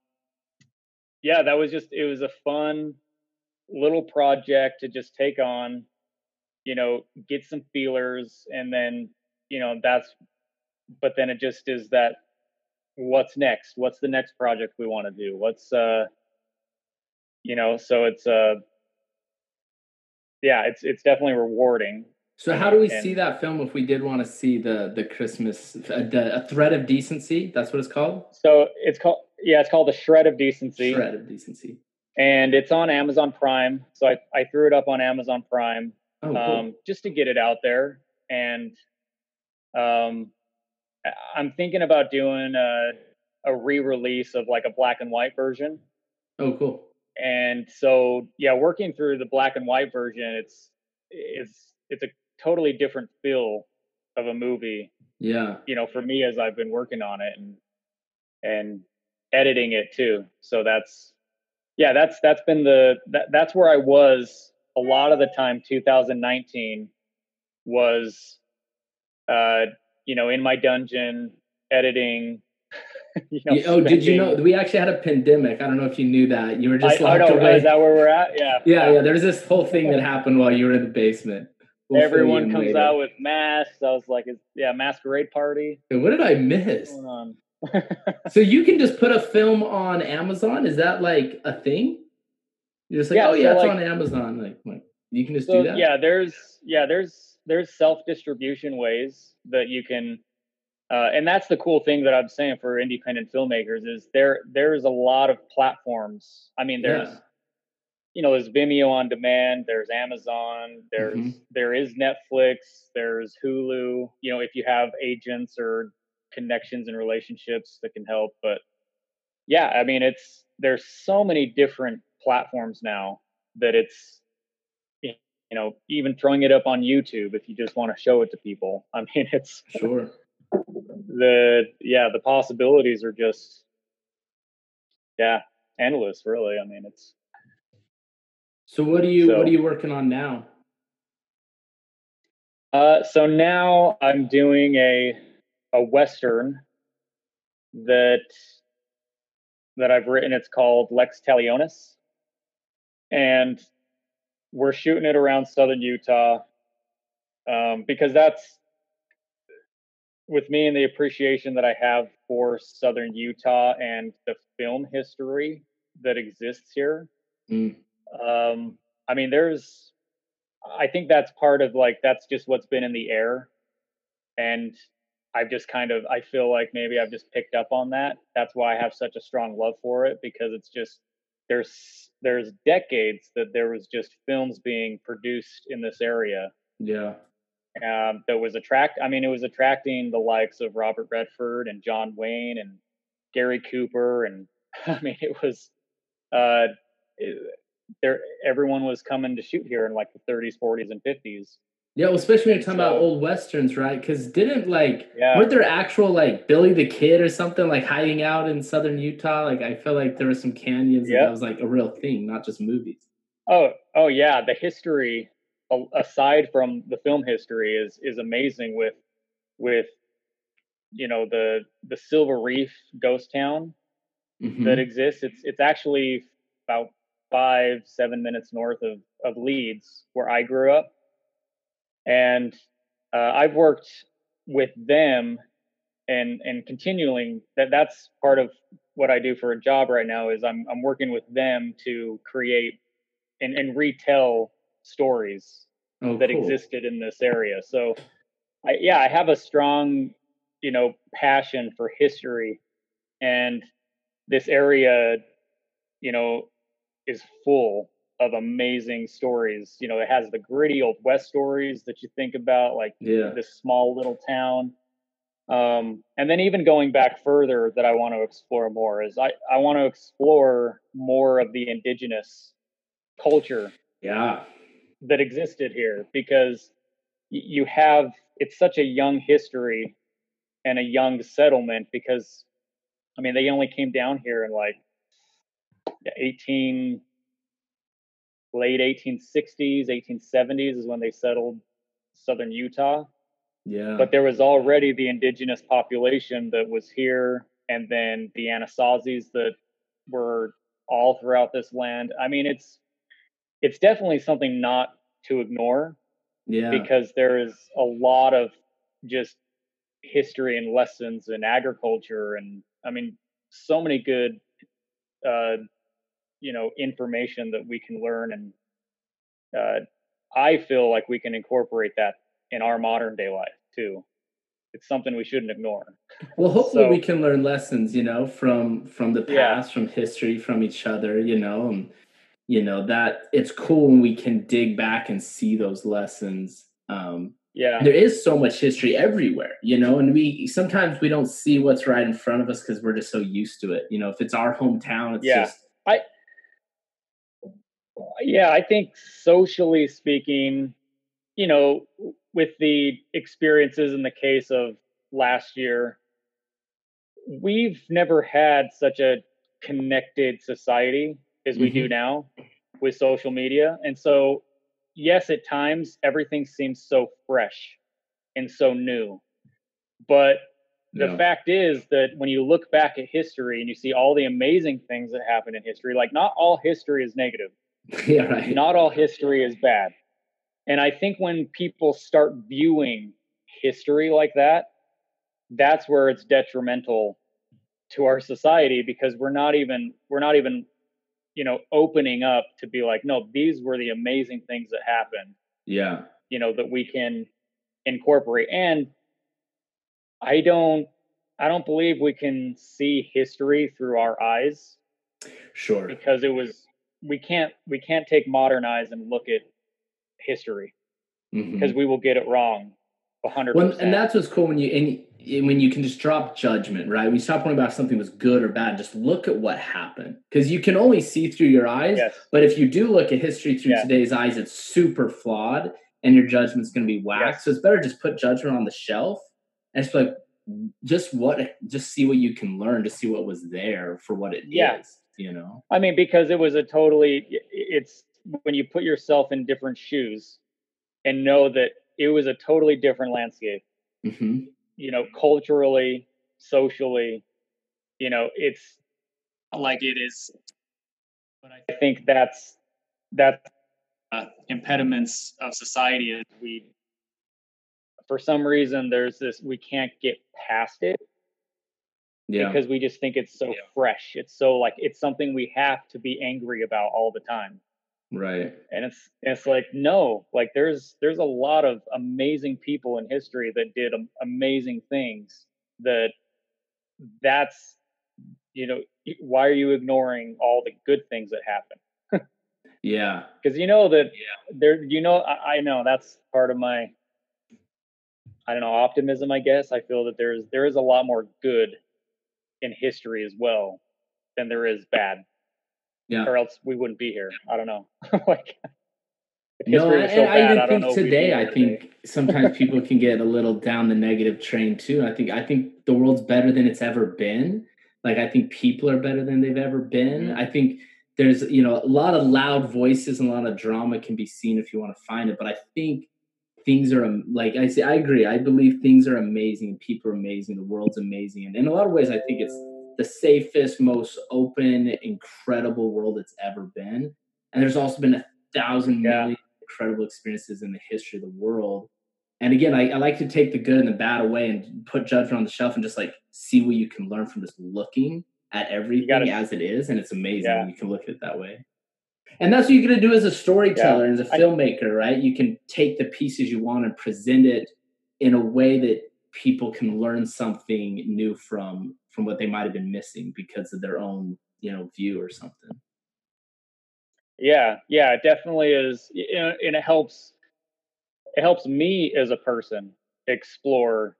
yeah, that was just it was a fun little project to just take on, you know, get some feelers, and then you know that's, but then it just is that what's next? What's the next project we want to do? What's uh, you know, so it's uh yeah, it's it's definitely rewarding so how do we and, see that film if we did want to see the the Christmas the, a thread of decency? That's what it's called. So it's called yeah, it's called The shred of decency. Shred of decency. And it's on Amazon Prime. So I, I threw it up on Amazon Prime oh, cool. um, just to get it out there. And um, I'm thinking about doing a, a re-release of like a black and white version. Oh, cool. And so yeah, working through the black and white version, it's it's it's a totally different feel of a movie. Yeah. You know, for me as I've been working on it and and editing it too. So that's yeah, that's that's been the that, that's where I was a lot of the time 2019 was uh you know in my dungeon editing you know, oh, did you know we actually had a pandemic? I don't know if you knew that. You were just I, locked I away. Is that where we're at? Yeah. Yeah, yeah. There was this whole thing that happened while you were in the basement. We'll Everyone comes later. out with masks. I was like, yeah, masquerade party. what did I miss? so you can just put a film on Amazon. Is that like a thing? You're just like, yeah, oh yeah, so it's like, on Amazon. Like, like, you can just so, do that. Yeah, there's yeah, there's there's self distribution ways that you can uh, and that's the cool thing that I'm saying for independent filmmakers is there there's a lot of platforms. I mean, there's yeah. you know there's Vimeo on demand, there's Amazon, there's mm-hmm. there is Netflix, there's Hulu. You know, if you have agents or connections and relationships that can help, but yeah, I mean, it's there's so many different platforms now that it's you know even throwing it up on YouTube if you just want to show it to people. I mean, it's sure. the yeah the possibilities are just yeah endless really. I mean it's so what are you so, what are you working on now? Uh so now i'm doing a a western that that i've written it's called lex talionis and we're shooting it around southern utah um, because that's with me and the appreciation that I have for Southern Utah and the film history that exists here. Mm. Um, I mean, there's, I think that's part of like, that's just what's been in the air. And I've just kind of, I feel like maybe I've just picked up on that. That's why I have such a strong love for it because it's just, there's, there's decades that there was just films being produced in this area. Yeah um, that was attract. I mean, it was attracting the likes of Robert Redford and John Wayne and Gary Cooper, and I mean, it was uh, it, there. Everyone was coming to shoot here in like the 30s, 40s, and 50s. Yeah, well, especially when you're talking so, about old westerns, right? Because didn't like yeah. weren't there actual like Billy the Kid or something like hiding out in southern Utah? Like I feel like there were some canyons yep. that was like a real thing, not just movies. Oh, oh yeah, the history aside from the film history is is amazing with with you know the the Silver Reef ghost town mm-hmm. that exists. It's it's actually about five seven minutes north of of Leeds where I grew up, and uh, I've worked with them and and continuing that that's part of what I do for a job right now is I'm I'm working with them to create and, and retell stories oh, that cool. existed in this area. So, I, yeah, I have a strong, you know, passion for history, and this area, you know, is full of amazing stories. You know, it has the gritty old west stories that you think about, like yeah. this small little town. Um, and then even going back further that I want to explore more is I, I want to explore more of the indigenous culture. Yeah that existed here because you have it's such a young history and a young settlement because I mean they only came down here in like 18 late 1860s 1870s is when they settled southern Utah yeah but there was already the indigenous population that was here and then the Anasazis that were all throughout this land I mean it's it's definitely something not to ignore. Yeah. Because there is a lot of just history and lessons in agriculture and I mean so many good uh you know information that we can learn and uh I feel like we can incorporate that in our modern day life too. It's something we shouldn't ignore. Well, hopefully so, we can learn lessons, you know, from from the past, yeah. from history, from each other, you know, and you know that it's cool when we can dig back and see those lessons um yeah there is so much history everywhere you know and we sometimes we don't see what's right in front of us because we're just so used to it you know if it's our hometown it's yeah. just i yeah i think socially speaking you know with the experiences in the case of last year we've never had such a connected society as we mm-hmm. do now with social media. And so, yes, at times everything seems so fresh and so new. But the yeah. fact is that when you look back at history and you see all the amazing things that happened in history, like not all history is negative. yeah, right. Not all history is bad. And I think when people start viewing history like that, that's where it's detrimental to our society because we're not even we're not even you know, opening up to be like, no, these were the amazing things that happened. Yeah. You know, that we can incorporate. And I don't I don't believe we can see history through our eyes. Sure. Because it was we can't we can't take modern eyes and look at history because mm-hmm. we will get it wrong 100%. Well, and that's what's cool when you and when you can just drop judgment, right? When you stop worrying about something was good or bad, just look at what happened because you can only see through your eyes. Yes. But if you do look at history through yes. today's eyes, it's super flawed and your judgment's going to be whacked. Yes. So it's better just put judgment on the shelf and just like just what just see what you can learn to see what was there for what it yeah. is you know? I mean because it was a totally it's when you put yourself in different shoes and know that it was a totally different landscape. Mm-hmm. you know culturally socially you know it's like it is but i think that's that's uh, impediments of society is we for some reason there's this we can't get past it yeah. because we just think it's so yeah. fresh. It's so like it's something we have to be angry about all the time. Right. And it's it's like no, like there's there's a lot of amazing people in history that did amazing things that that's you know why are you ignoring all the good things that happen? yeah. Cuz you know that yeah. there you know I, I know that's part of my I don't know optimism. I guess I feel that there's there is a lot more good in history as well than there is bad. Yeah. Or else we wouldn't be here. I don't know. like no, and so I even I think today, I think sometimes people can get a little down the negative train too. I think I think the world's better than it's ever been. Like I think people are better than they've ever been. Mm-hmm. I think there's you know a lot of loud voices and a lot of drama can be seen if you want to find it. But I think things are like I say, I agree. I believe things are amazing. People are amazing. The world's amazing, and in a lot of ways, I think it's the safest, most open, incredible world it's ever been. And there's also been a thousand yeah. million incredible experiences in the history of the world. And again, I, I, like to take the good and the bad away and put judgment on the shelf and just like see what you can learn from just looking at everything gotta, as it is. And it's amazing yeah. you can look at it that way. And that's what you're going to do as a storyteller, yeah. as a filmmaker, right? You can take the pieces you want and present it in a way that people can learn something new from from what they might have been missing because of their own, you know, view or something. Yeah, yeah, it definitely is, and it helps. It helps me as a person explore,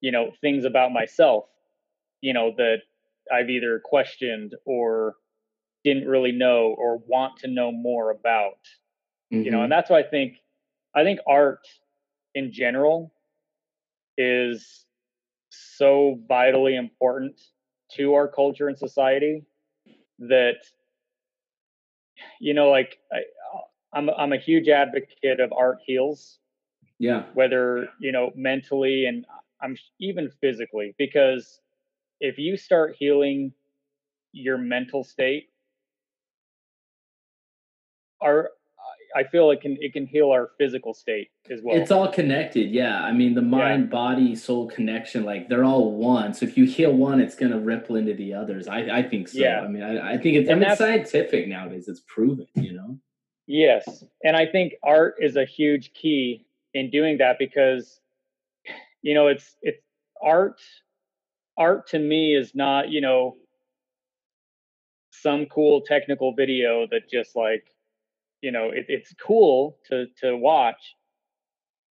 you know, things about myself, you know, that I've either questioned or didn't really know or want to know more about mm-hmm. you know and mm-hmm. that's why i think i think art in general is so vitally important to our culture and society that you know like I, I'm I'm a huge advocate of art heals. Yeah. Whether, you know, mentally and I'm even physically because if you start healing your mental state our I feel it can it can heal our physical state as well. It's all connected, yeah. I mean, the mind, yeah. body, soul connection, like they're all one. So if you heal one, it's going to ripple into the others. I, I think so. Yeah. I mean, I, I think it's, I mean, it's scientific nowadays. It's proven, you know. Yes, and I think art is a huge key in doing that because, you know, it's it's art. Art to me is not, you know, some cool technical video that just like you know it, it's cool to to watch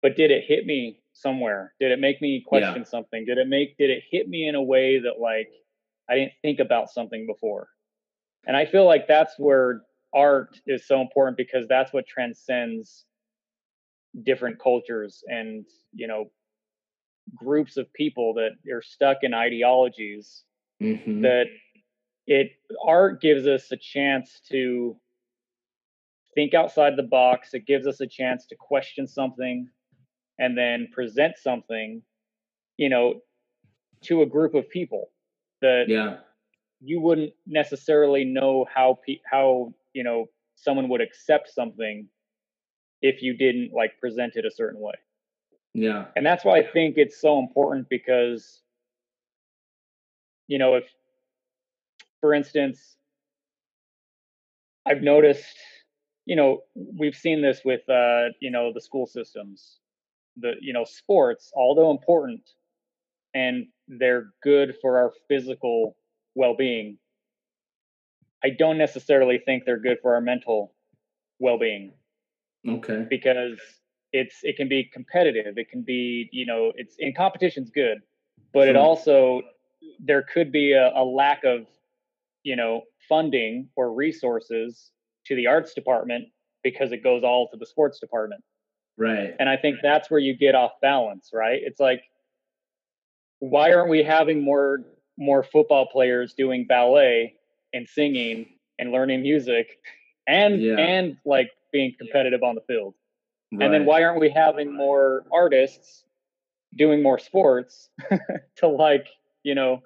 but did it hit me somewhere did it make me question yeah. something did it make did it hit me in a way that like i didn't think about something before and i feel like that's where art is so important because that's what transcends different cultures and you know groups of people that are stuck in ideologies mm-hmm. that it art gives us a chance to think outside the box. It gives us a chance to question something and then present something, you know, to a group of people that yeah. you wouldn't necessarily know how pe- how you know someone would accept something if you didn't like present it a certain way. Yeah. And that's why I think it's so important because you know, if for instance I've noticed you know, we've seen this with, uh, you know, the school systems, the, you know, sports, although important, and they're good for our physical well-being i don't necessarily think they're good for our mental well-being. Okay. Because it's it can be competitive it can be you know it's in competition's good but it also there could be a, a lack of you know funding or resources to the arts department because it goes all to the sports department right and i think that's where you get off balance right it's like why aren't we having more more football players doing ballet and singing and learning music and yeah. and like being competitive on the field right. and then why aren't we having more artists doing more sports to like you know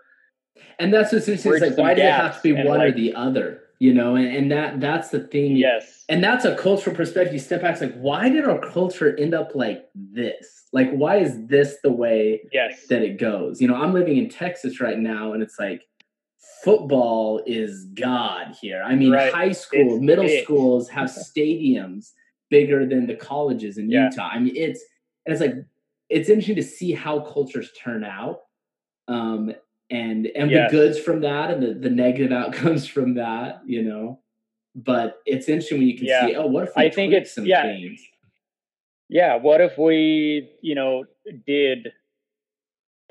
and that's what's interesting. like, why does it have to be one like, or the other? You know, and, and that that's the thing. Yes. And that's a cultural perspective. You step back, it's like, why did our culture end up like this? Like, why is this the way yes. that it goes? You know, I'm living in Texas right now, and it's like football is God here. I mean, right. high school, it's middle big. schools have stadiums bigger than the colleges in yeah. Utah. I mean, it's and it's like it's interesting to see how cultures turn out. Um, and and yes. the goods from that and the, the negative outcomes from that you know but it's interesting when you can yeah. see oh what if i think it's some yeah things? yeah what if we you know did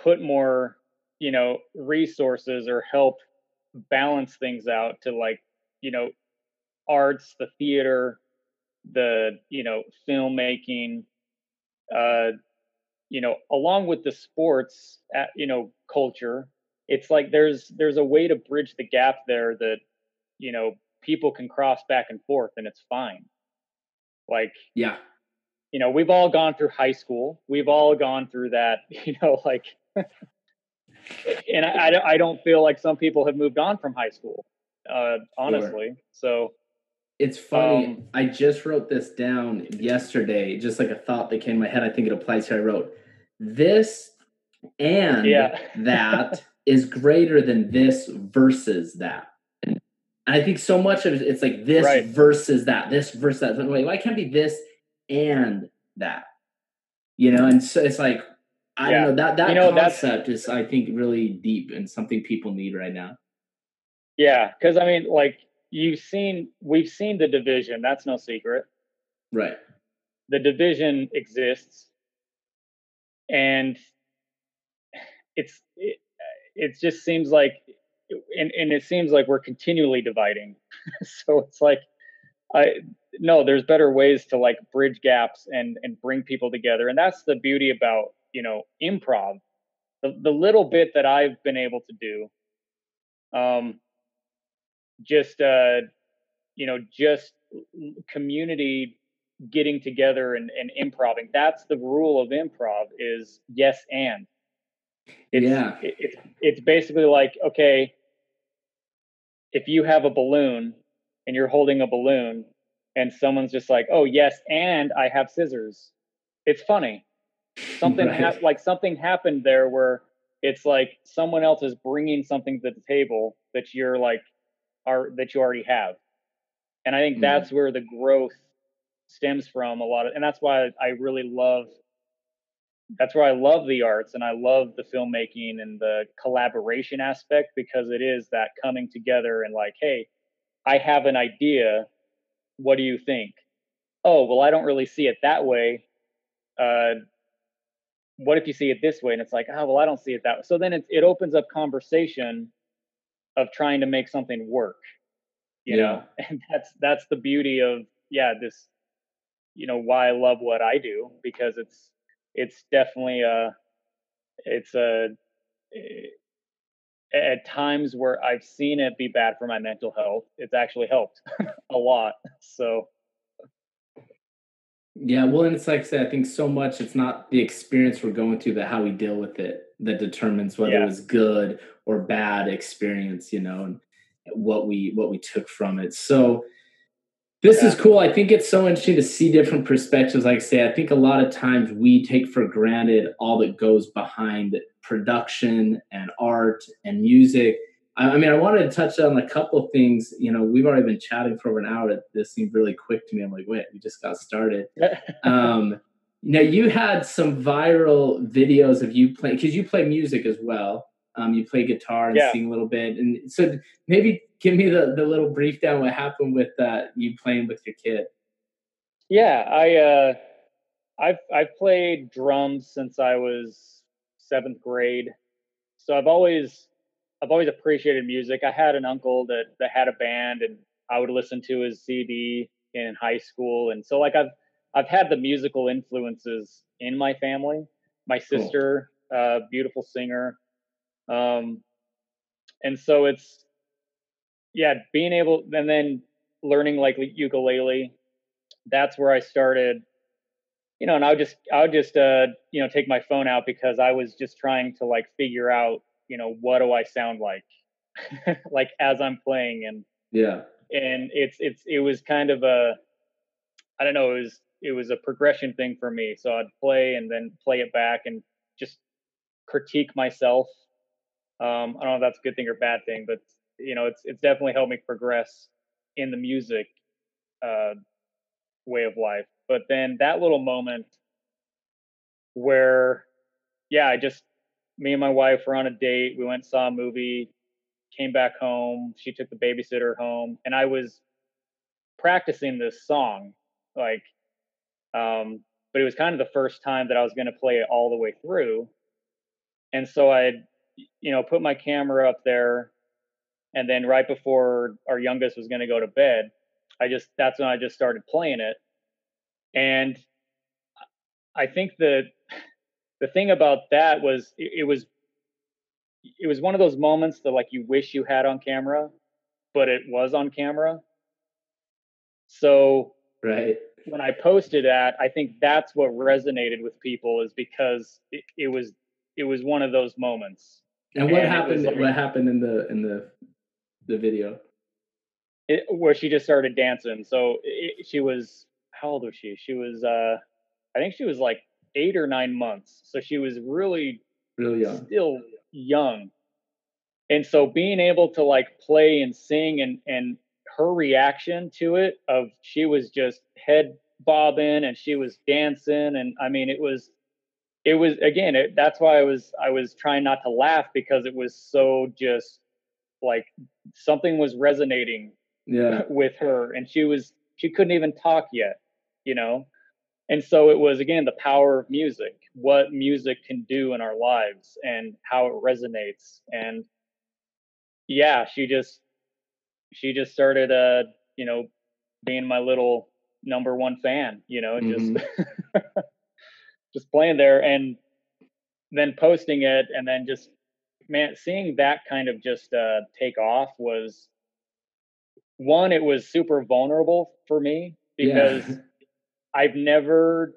put more you know resources or help balance things out to like you know arts the theater the you know filmmaking uh you know along with the sports at, you know culture it's like there's there's a way to bridge the gap there that you know people can cross back and forth and it's fine like yeah you know we've all gone through high school we've all gone through that you know like and I, I don't feel like some people have moved on from high school uh honestly sure. so it's funny um, i just wrote this down yesterday just like a thought that came in my head i think it applies here i wrote this and yeah. that is greater than this versus that. And I think so much of it, it's like this right. versus that, this versus that. Wait, why can't be this and that? You know, and so it's like I yeah. don't know that that you know, concept is I think really deep and something people need right now. Yeah, because I mean, like you've seen, we've seen the division. That's no secret, right? The division exists, and it's it, it just seems like and, and it seems like we're continually dividing. So it's like i no there's better ways to like bridge gaps and and bring people together. And that's the beauty about you know improv. The, the little bit that i've been able to do um just uh you know just community getting together and, and improving that's the rule of improv is yes and it's, yeah. It, it's it's basically like okay, if you have a balloon and you're holding a balloon, and someone's just like, oh yes, and I have scissors. It's funny. Something right. ha- like something happened there where it's like someone else is bringing something to the table that you're like are that you already have and i think mm. that's where the growth stems from a lot of and that's why i really love that's where I love the arts and I love the filmmaking and the collaboration aspect because it is that coming together and like, hey, I have an idea. What do you think? Oh, well, I don't really see it that way. Uh, what if you see it this way? And it's like, oh, well, I don't see it that way. So then it, it opens up conversation of trying to make something work, you yeah. know? And that's, that's the beauty of, yeah, this, you know, why I love what I do because it's, it's definitely a it's a eh, at times where I've seen it be bad for my mental health, it's actually helped a lot. So yeah, well, and it's like I said, I think so much it's not the experience we're going through, but how we deal with it that determines whether yeah. it was good or bad experience, you know, and what we what we took from it. So this yeah. is cool. I think it's so interesting to see different perspectives. Like I say, I think a lot of times we take for granted all that goes behind production and art and music. I, mean, I wanted to touch on a couple of things. You know, we've already been chatting for over an hour. This seemed really quick to me. I'm like, wait, we just got started. um, Now you had some viral videos of you playing because you play music as well. Um, you play guitar and yeah. sing a little bit, and so maybe give me the, the little brief down what happened with uh, you playing with your kid. Yeah, I uh, I've I've played drums since I was seventh grade, so I've always I've always appreciated music. I had an uncle that that had a band, and I would listen to his CD in high school, and so like I've I've had the musical influences in my family. My sister, cool. uh, beautiful singer, um, and so it's yeah, being able and then learning like ukulele. That's where I started you know, and I would just I would just uh, you know take my phone out because I was just trying to like figure out you know what do I sound like? Like as I'm playing and yeah. and it's it's it was kind of a I don't know it was it was a progression thing for me. So I'd play and then play it back and just critique myself. Um, I don't know if that's a good thing or bad thing but you know it's it's definitely helped me progress in the music uh, way of life but then that little moment where, yeah, I just, me and my wife were on a date. We went saw a movie, came back home. She took the babysitter home, and I was practicing this song, like, um, but it was kind of the first time that I was going to play it all the way through. And so I, you know, put my camera up there, and then right before our youngest was going to go to bed, I just that's when I just started playing it, and I think the the thing about that was it, it was it was one of those moments that like you wish you had on camera, but it was on camera. So right when I posted that, I think that's what resonated with people is because it, it was it was one of those moments. And what and happened? Like, what happened in the in the the video? It, where she just started dancing. So it, she was how old was she? She was uh I think she was like eight or nine months. So she was really really young. Still young. And so being able to like play and sing and and her reaction to it of she was just head bobbing and she was dancing and I mean it was it was again it, that's why I was I was trying not to laugh because it was so just like something was resonating yeah with her and she was she couldn't even talk yet you know? And so it was again the power of music, what music can do in our lives and how it resonates. And yeah, she just she just started uh, you know, being my little number one fan, you know, mm-hmm. just just playing there and then posting it and then just man seeing that kind of just uh take off was one it was super vulnerable for me because yeah. I've never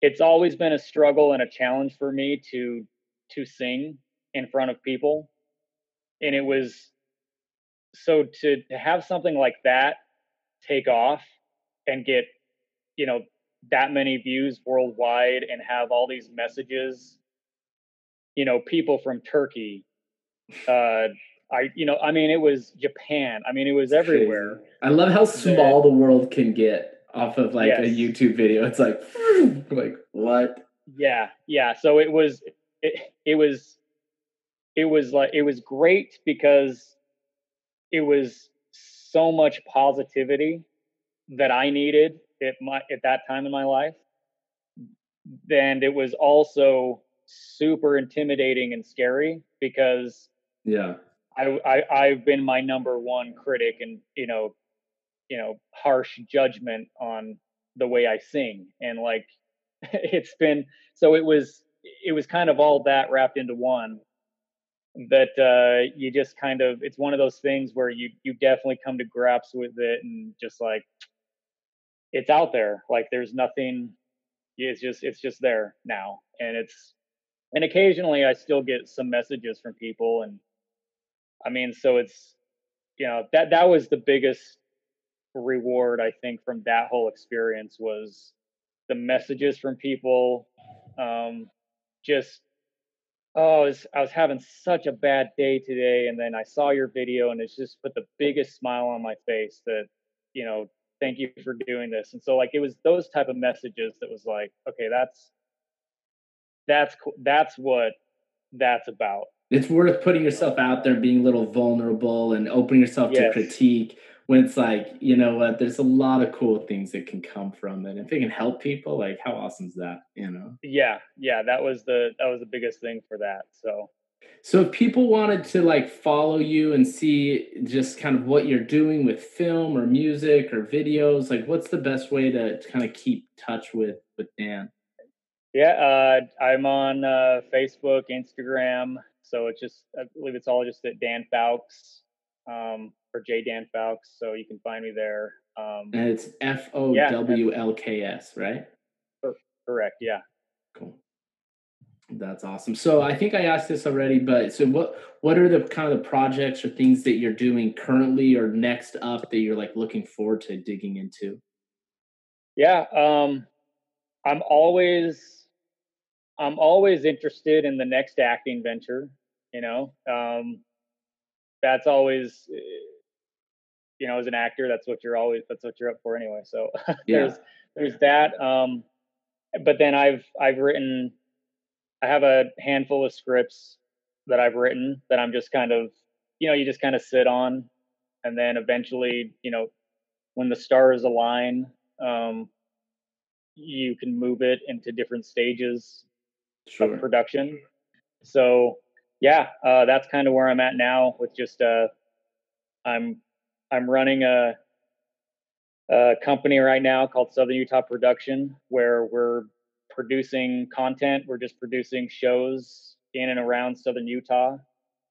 it's always been a struggle and a challenge for me to to sing in front of people and it was so to, to have something like that take off and get you know that many views worldwide and have all these messages you know people from turkey uh i you know i mean it was japan i mean it was everywhere i love how small the world can get off of like yes. a YouTube video. It's like, like what? Yeah, yeah. So it was, it, it was, it was like it was great because it was so much positivity that I needed at my at that time in my life. And it was also super intimidating and scary because yeah. I, I I've been my number one critic and you know you know harsh judgment on the way I sing. And like it's been so it was it was kind of all that wrapped into one that uh you just kind of it's one of those things where you you definitely come to grips with it and just like it's out there. Like there's nothing it's just it's just there now. And it's and occasionally I still get some messages from people and I mean so it's you know that that was the biggest reward I think from that whole experience was the messages from people. Um, just oh, I was, I was having such a bad day today, and then I saw your video, and it's just put the biggest smile on my face that you know thank you for doing this. And so like it was those type of messages that was like, okay, that's that's that's what that's about. It's worth putting yourself out there and being a little vulnerable and opening yourself yes. to critique when it's like, you know what, there's a lot of cool things that can come from it. If it can help people, like how awesome is that? You know? Yeah, yeah. That was the that was the biggest thing for that. So so if people wanted to like follow you and see just kind of what you're doing with film or music or videos, like what's the best way to, to kind of keep touch with with Dan? Yeah, uh, I'm on uh, Facebook, Instagram. So it's just I believe it's all just at Dan Fowlks um, or J Dan Fowlks. So you can find me there. Um, and it's F O W L K S, right? Correct. Yeah. Cool. That's awesome. So I think I asked this already, but so what what are the kind of the projects or things that you're doing currently or next up that you're like looking forward to digging into? Yeah, um I'm always I'm always interested in the next acting venture, you know. Um that's always you know, as an actor, that's what you're always that's what you're up for anyway. So yeah. there's there's that um but then I've I've written I have a handful of scripts that I've written that I'm just kind of, you know, you just kind of sit on, and then eventually, you know, when the stars align, um, you can move it into different stages sure. of production. So, yeah, uh, that's kind of where I'm at now. With just, uh, I'm I'm running a a company right now called Southern Utah Production, where we're producing content. We're just producing shows in and around Southern Utah.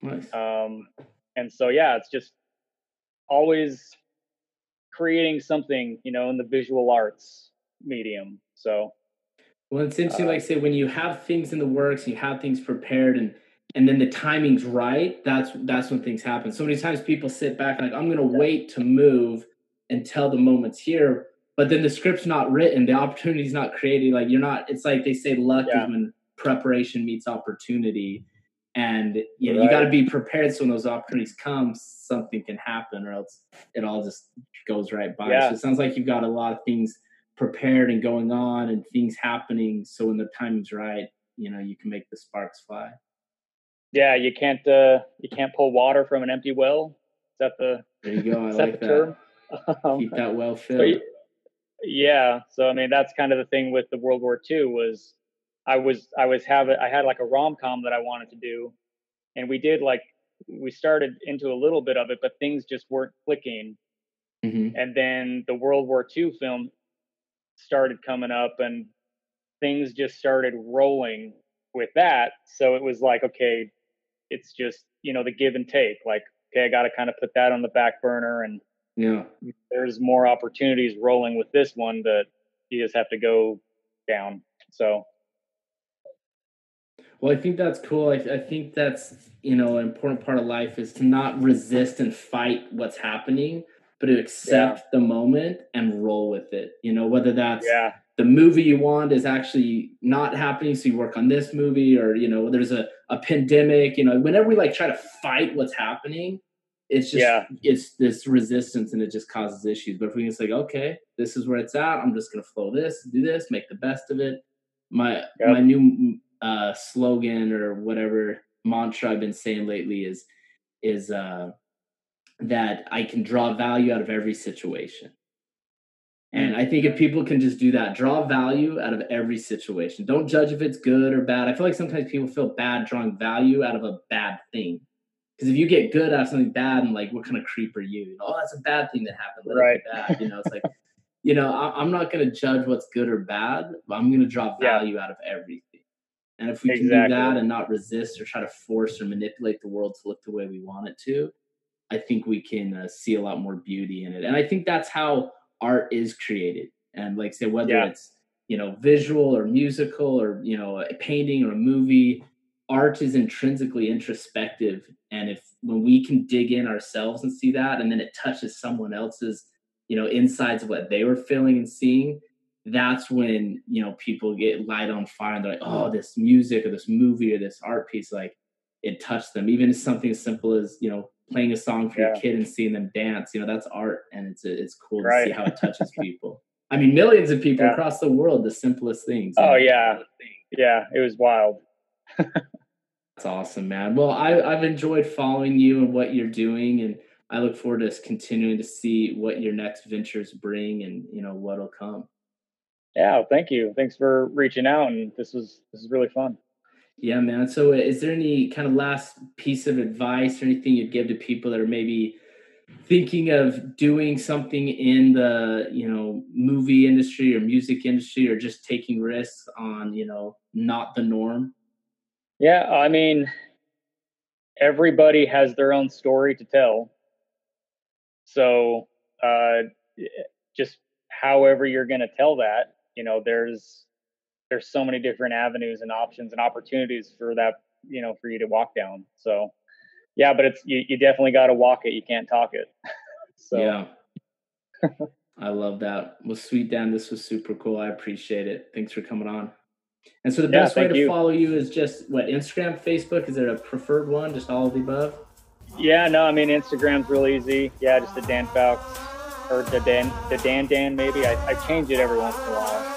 Nice. Um, and so, yeah, it's just always creating something, you know, in the visual arts medium. So, well, it's interesting, uh, like I say, when you have things in the works, you have things prepared, and and then the timing's right. That's that's when things happen. So many times people sit back like, I'm going to wait to move until the moment's here but then the script's not written, the opportunity's not created. Like you're not. It's like they say, luck yeah. is when preparation meets opportunity, and you know right. you got to be prepared. So when those opportunities come, something can happen, or else it all just goes right by. Yeah. So it sounds like you've got a lot of things prepared and going on, and things happening. So when the timing's right, you know you can make the sparks fly. Yeah, you can't uh, you can't pull water from an empty well. Is that the there you go? I like that. Term? Keep that well filled. Yeah. So I mean, that's kind of the thing with the World War II was I was I was having I had like a rom com that I wanted to do, and we did like we started into a little bit of it, but things just weren't clicking. Mm-hmm. And then the World War II film started coming up, and things just started rolling with that. So it was like, okay, it's just you know the give and take. Like, okay, I got to kind of put that on the back burner and yeah. There's more opportunities rolling with this one that you just have to go down. So well, I think that's cool. I, I, think that's you know an important part of life is to not resist and fight what's happening, but to accept yeah. the moment and roll with it. You know, whether that's yeah. the movie you want is actually not happening, so you work on this movie, or you know, there's a a pandemic. You know, whenever we like try to fight what's happening, it's just yeah. it's this resistance and it just causes issues. But if we can say, okay, this is where it's at, I'm just gonna flow this, do this, make the best of it. My yep. my new uh, slogan or whatever mantra I've been saying lately is is uh, that I can draw value out of every situation. And hmm. I think if people can just do that, draw value out of every situation. Don't judge if it's good or bad. I feel like sometimes people feel bad drawing value out of a bad thing. Because if you get good out of something bad and like, what kind of creep are you? oh, that's a bad thing that happened. Let right. bad. You know, it's like, you know, I, am not going to judge what's good or bad, but I'm going to draw value yeah. out of everything. And if we exactly. can do that and not resist or try to force or manipulate the world to look the way we want it to, I think we can uh, see a lot more beauty in it. And I think that's how art is created. And like say, whether yeah. it's you know visual or musical or you know a painting or a movie, art is intrinsically introspective and if when we can dig in ourselves and see that and then it touches someone else's you know insides of what they were feeling and seeing that's when you know people get light on fire and they're like oh this music or this movie or this art piece like it touched them even something as simple as you know playing a song for yeah. your kid and seeing them dance. You know, that's art, and it's it's cool to see how it touches people. I mean, millions of people yeah. across the world. The simplest things. Oh know? yeah, yeah, it was wild. that's awesome, man. Well, I, I've enjoyed following you and what you're doing, and I look forward to continuing to see what your next ventures bring, and you know what'll come. Yeah, thank you. Thanks for reaching out, and this was this is really fun. Yeah, man. So, uh, is there any kind of last piece of advice or anything you'd give to people that are maybe thinking of doing something in the you know movie industry or music industry, or just taking risks on you know not the norm? Yeah, I mean, everybody has their own story to tell. So, uh, just however you're going to tell that, you know, there's there's so many different avenues and options and opportunities for that, you know, for you to walk down. So, yeah, but it's you, you definitely got to walk it. You can't talk it. so, yeah. I love that. Well, sweet Dan, this was super cool. I appreciate it. Thanks for coming on. And so the best yeah, way to you. follow you is just what Instagram, Facebook. Is there a preferred one? Just all of the above? Yeah, no, I mean Instagram's real easy. Yeah, just the Dan Fowlks or the Dan the Dan Dan maybe. I, I change it every once in a while.